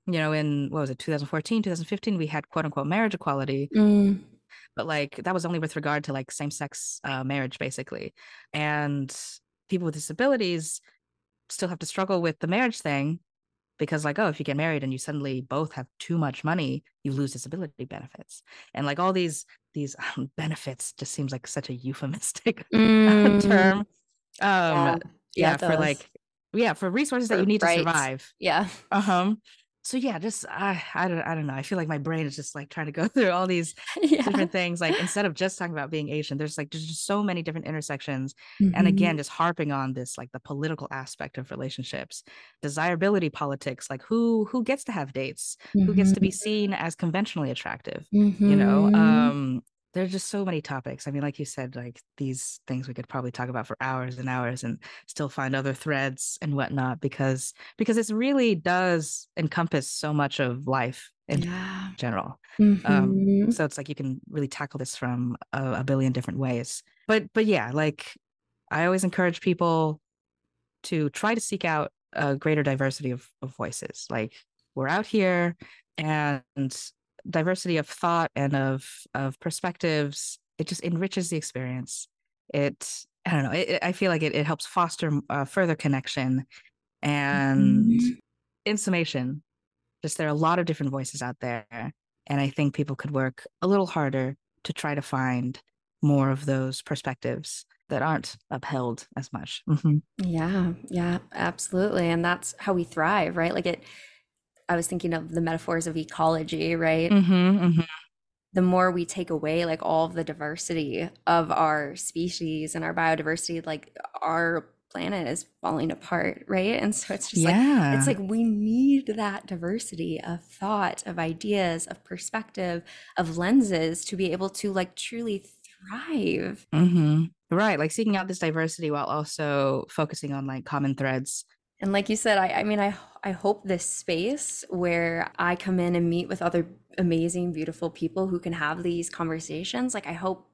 you know in what was it 2014 2015 we had quote unquote marriage equality Mm. but like that was only with regard to like same-sex uh, marriage basically and people with disabilities still have to struggle with the marriage thing because like oh if you get married and you suddenly both have too much money you lose disability benefits and like all these these um, [LAUGHS] benefits just seems like such a euphemistic [LAUGHS] Mm. term um Yeah. yeah, for like yeah for resources that you need to rights. survive yeah. uh-huh so yeah just i i don't i don't know i feel like my brain is just like trying to go [LAUGHS] through all these [LAUGHS] yeah. different things like instead of just talking about being asian there's like there's just so many different intersections Mm-hmm. and again just harping on this like the political aspect of relationships desirability politics like who who gets to have dates who gets to Mm-hmm. be seen as conventionally attractive you know Mhm. um there's just so many topics i mean like you said like these things we could probably talk about for hours and hours and still find other threads and whatnot because because this really does encompass so much of life in yeah. general Mhm. um so it's like you can really tackle this from a, a billion different ways but but yeah like i always encourage people to try to seek out a greater diversity of, of voices like we're out here and diversity of thought and of of perspectives it just enriches the experience it i don't know it, i feel like it, it helps foster uh, further connection and Mhm. in summation just there are a lot of different voices out there and i think people could work a little harder to try to find more of those perspectives that aren't upheld as much Mhm. Yeah, yeah, absolutely. And that's how we thrive, right? Like it, I was thinking of the metaphors of ecology, right? Mhm, mhm. The more we take away like all of the diversity of our species and our biodiversity, like our planet is falling apart, right? And so it's just like, yeah it's like we need that diversity of thought, of ideas, of perspective, of lenses to be able to like truly thrive. hmm Right, like seeking out this diversity while also focusing on like common threads. And like you said, I, I mean, I I hope this space where I come in and meet with other amazing, beautiful people who can have these conversations. Like I hope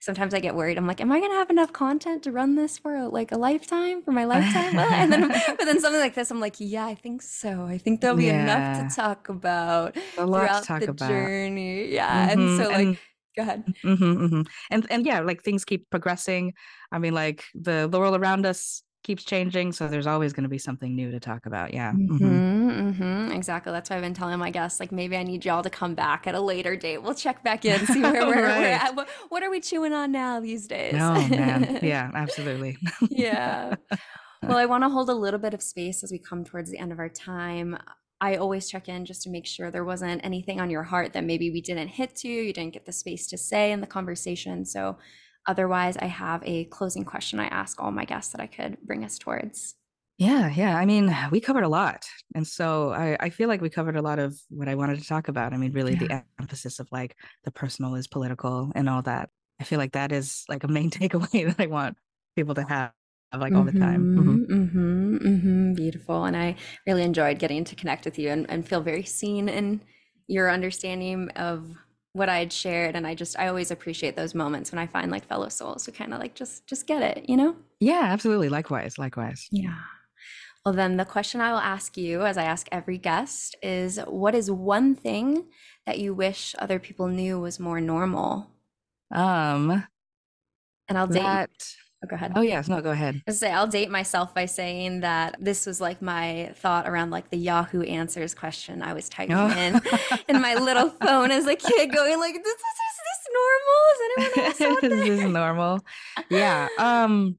sometimes I get worried. I'm like, am I gonna have enough content to run this for a, like a lifetime for my lifetime? And then [LAUGHS] but then something like this, I'm like, yeah, I think so. I think there'll be Yeah. enough to talk about A lot to throughout talk the about. journey. Yeah. And Mhm, so like, and- go ahead. mhm, mhm. And and yeah, like things keep progressing. I mean, like the the world around us keeps changing, so there's always going to be something new to talk about. Yeah. mhm. Mm-hmm, mm-hmm. Exactly. That's why I've been telling my guests, like, maybe I need y'all to come back at a later date. We'll check back in, see [LAUGHS] where we're, we're at. What, what are we chewing on now these days? No, man. [LAUGHS] Yeah, absolutely. yeah. [LAUGHS] Well, I want to hold a little bit of space as we come towards the end of our time. I always check in just to make sure there wasn't anything on your heart that maybe we didn't hit to, you didn't get the space to say in the conversation. So, otherwise, I have a closing question I ask all my guests that I could bring us towards. Yeah, yeah. I mean, we covered a lot. And so I, I feel like we covered a lot of what I wanted to talk about. I mean, really the emphasis of like the personal is political and all that. I feel like that is like a main [LAUGHS] takeaway that I want people to have like all the time. Mhm. Mm-hmm, mm-hmm, beautiful. And I really enjoyed getting to connect with you and, and feel very seen in your understanding of what I'd shared. And I just, I always appreciate those moments when I find like fellow souls who kind of like just, just get it, you know? Yeah, absolutely. Likewise, likewise. Yeah. Well, then the question I will ask you, as I ask every guest, is what is one thing that you wish other people knew was more normal? Um, And I'll date. that. Oh, go ahead. Oh yes, no, go ahead. I say I'll date myself by saying that this was like my thought around like the Yahoo Answers question I was typing Oh. in in my little [LAUGHS] phone as a kid, going like, "This is, is this normal? Is anyone else [LAUGHS] out this is normal. Yeah. Um,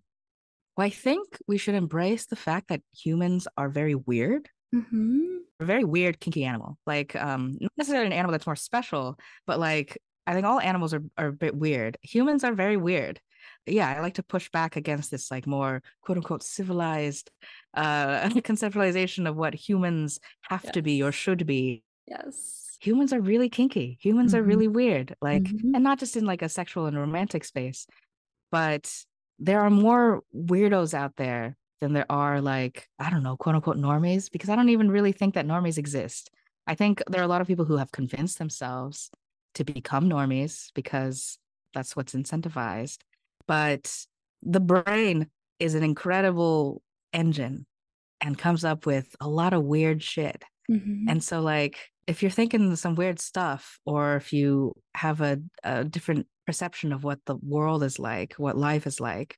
well, I think we should embrace the fact that humans are very weird. Mhm. a very weird kinky animal like um not necessarily an animal that's more special but like i think all animals are, are a bit weird humans are very weird yeah i like to push back against this like more quote unquote civilized uh [LAUGHS] conceptualization of what humans have to be or should be Yes. humans are really kinky humans are Mhm. really weird like Mhm. and not just in like a sexual and romantic space but there are more weirdos out there than there are like i don't know quote unquote normies because i don't even really think that normies exist i think there are a lot of people who have convinced themselves to become normies because that's what's incentivized but the brain is an incredible engine and comes up with a lot of weird shit Mhm. and so, like, if you're thinking some weird stuff, or if you have a, a different perception of what the world is like, what life is like,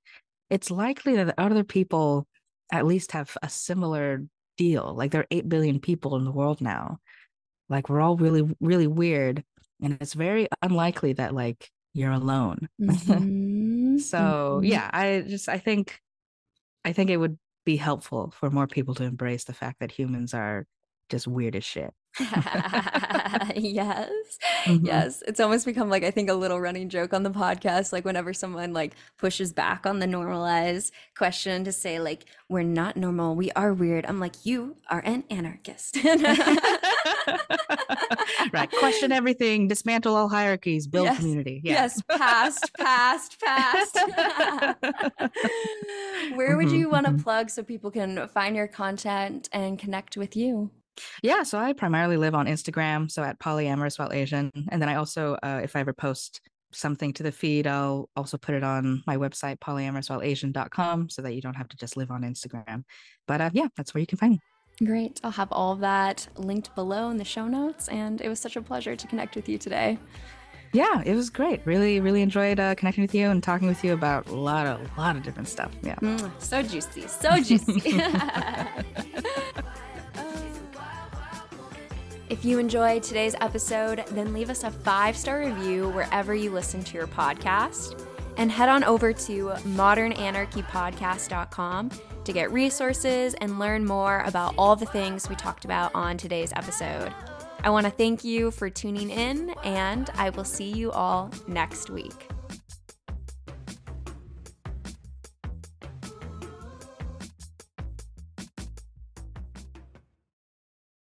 it's likely that other people at least have a similar deal. Like, there are 8 billion people in the world now. Like, we're all really, really weird. And it's very unlikely that, like, you're alone. [LAUGHS] Mhm. So, Mhm. yeah, I just, I think, I think it would be helpful for more people to embrace the fact that humans are just weird as shit. [LAUGHS] yes. Mhm. Yes. It's almost become like I think a little running joke on the podcast. Like whenever someone like pushes back on the normalized question to say, like, we're not normal, we are weird. I'm like, you are an anarchist. [LAUGHS] [LAUGHS] [LAUGHS] right. Question everything, dismantle all hierarchies, build Yes. community. Yeah. Yes, past, past, past. [LAUGHS] Where would Mhm, you want to mhm. plug so people can find your content and connect with you? Yeah. So I primarily live on Instagram, so at polyamorous while Asian. And then I also, uh, if I ever post something to the feed, I'll also put it on my website, polyamorouswhileasian.com, so that you don't have to just live on Instagram. But uh, yeah, that's where you can find me. Great. I'll have all of that linked below in the show notes. And it was such a pleasure to connect with you today. Yeah, it was great. Really, really enjoyed uh, connecting with you and talking with you about a lot of, a lot of different stuff. Yeah. Mm, so juicy. So juicy. [LAUGHS] [LAUGHS] If you enjoyed today's episode, then leave us a five star review wherever you listen to your podcast. And head on over to modernanarchypodcast.com to get resources and learn more about all the things we talked about on today's episode. I want to thank you for tuning in, and I will see you all next week.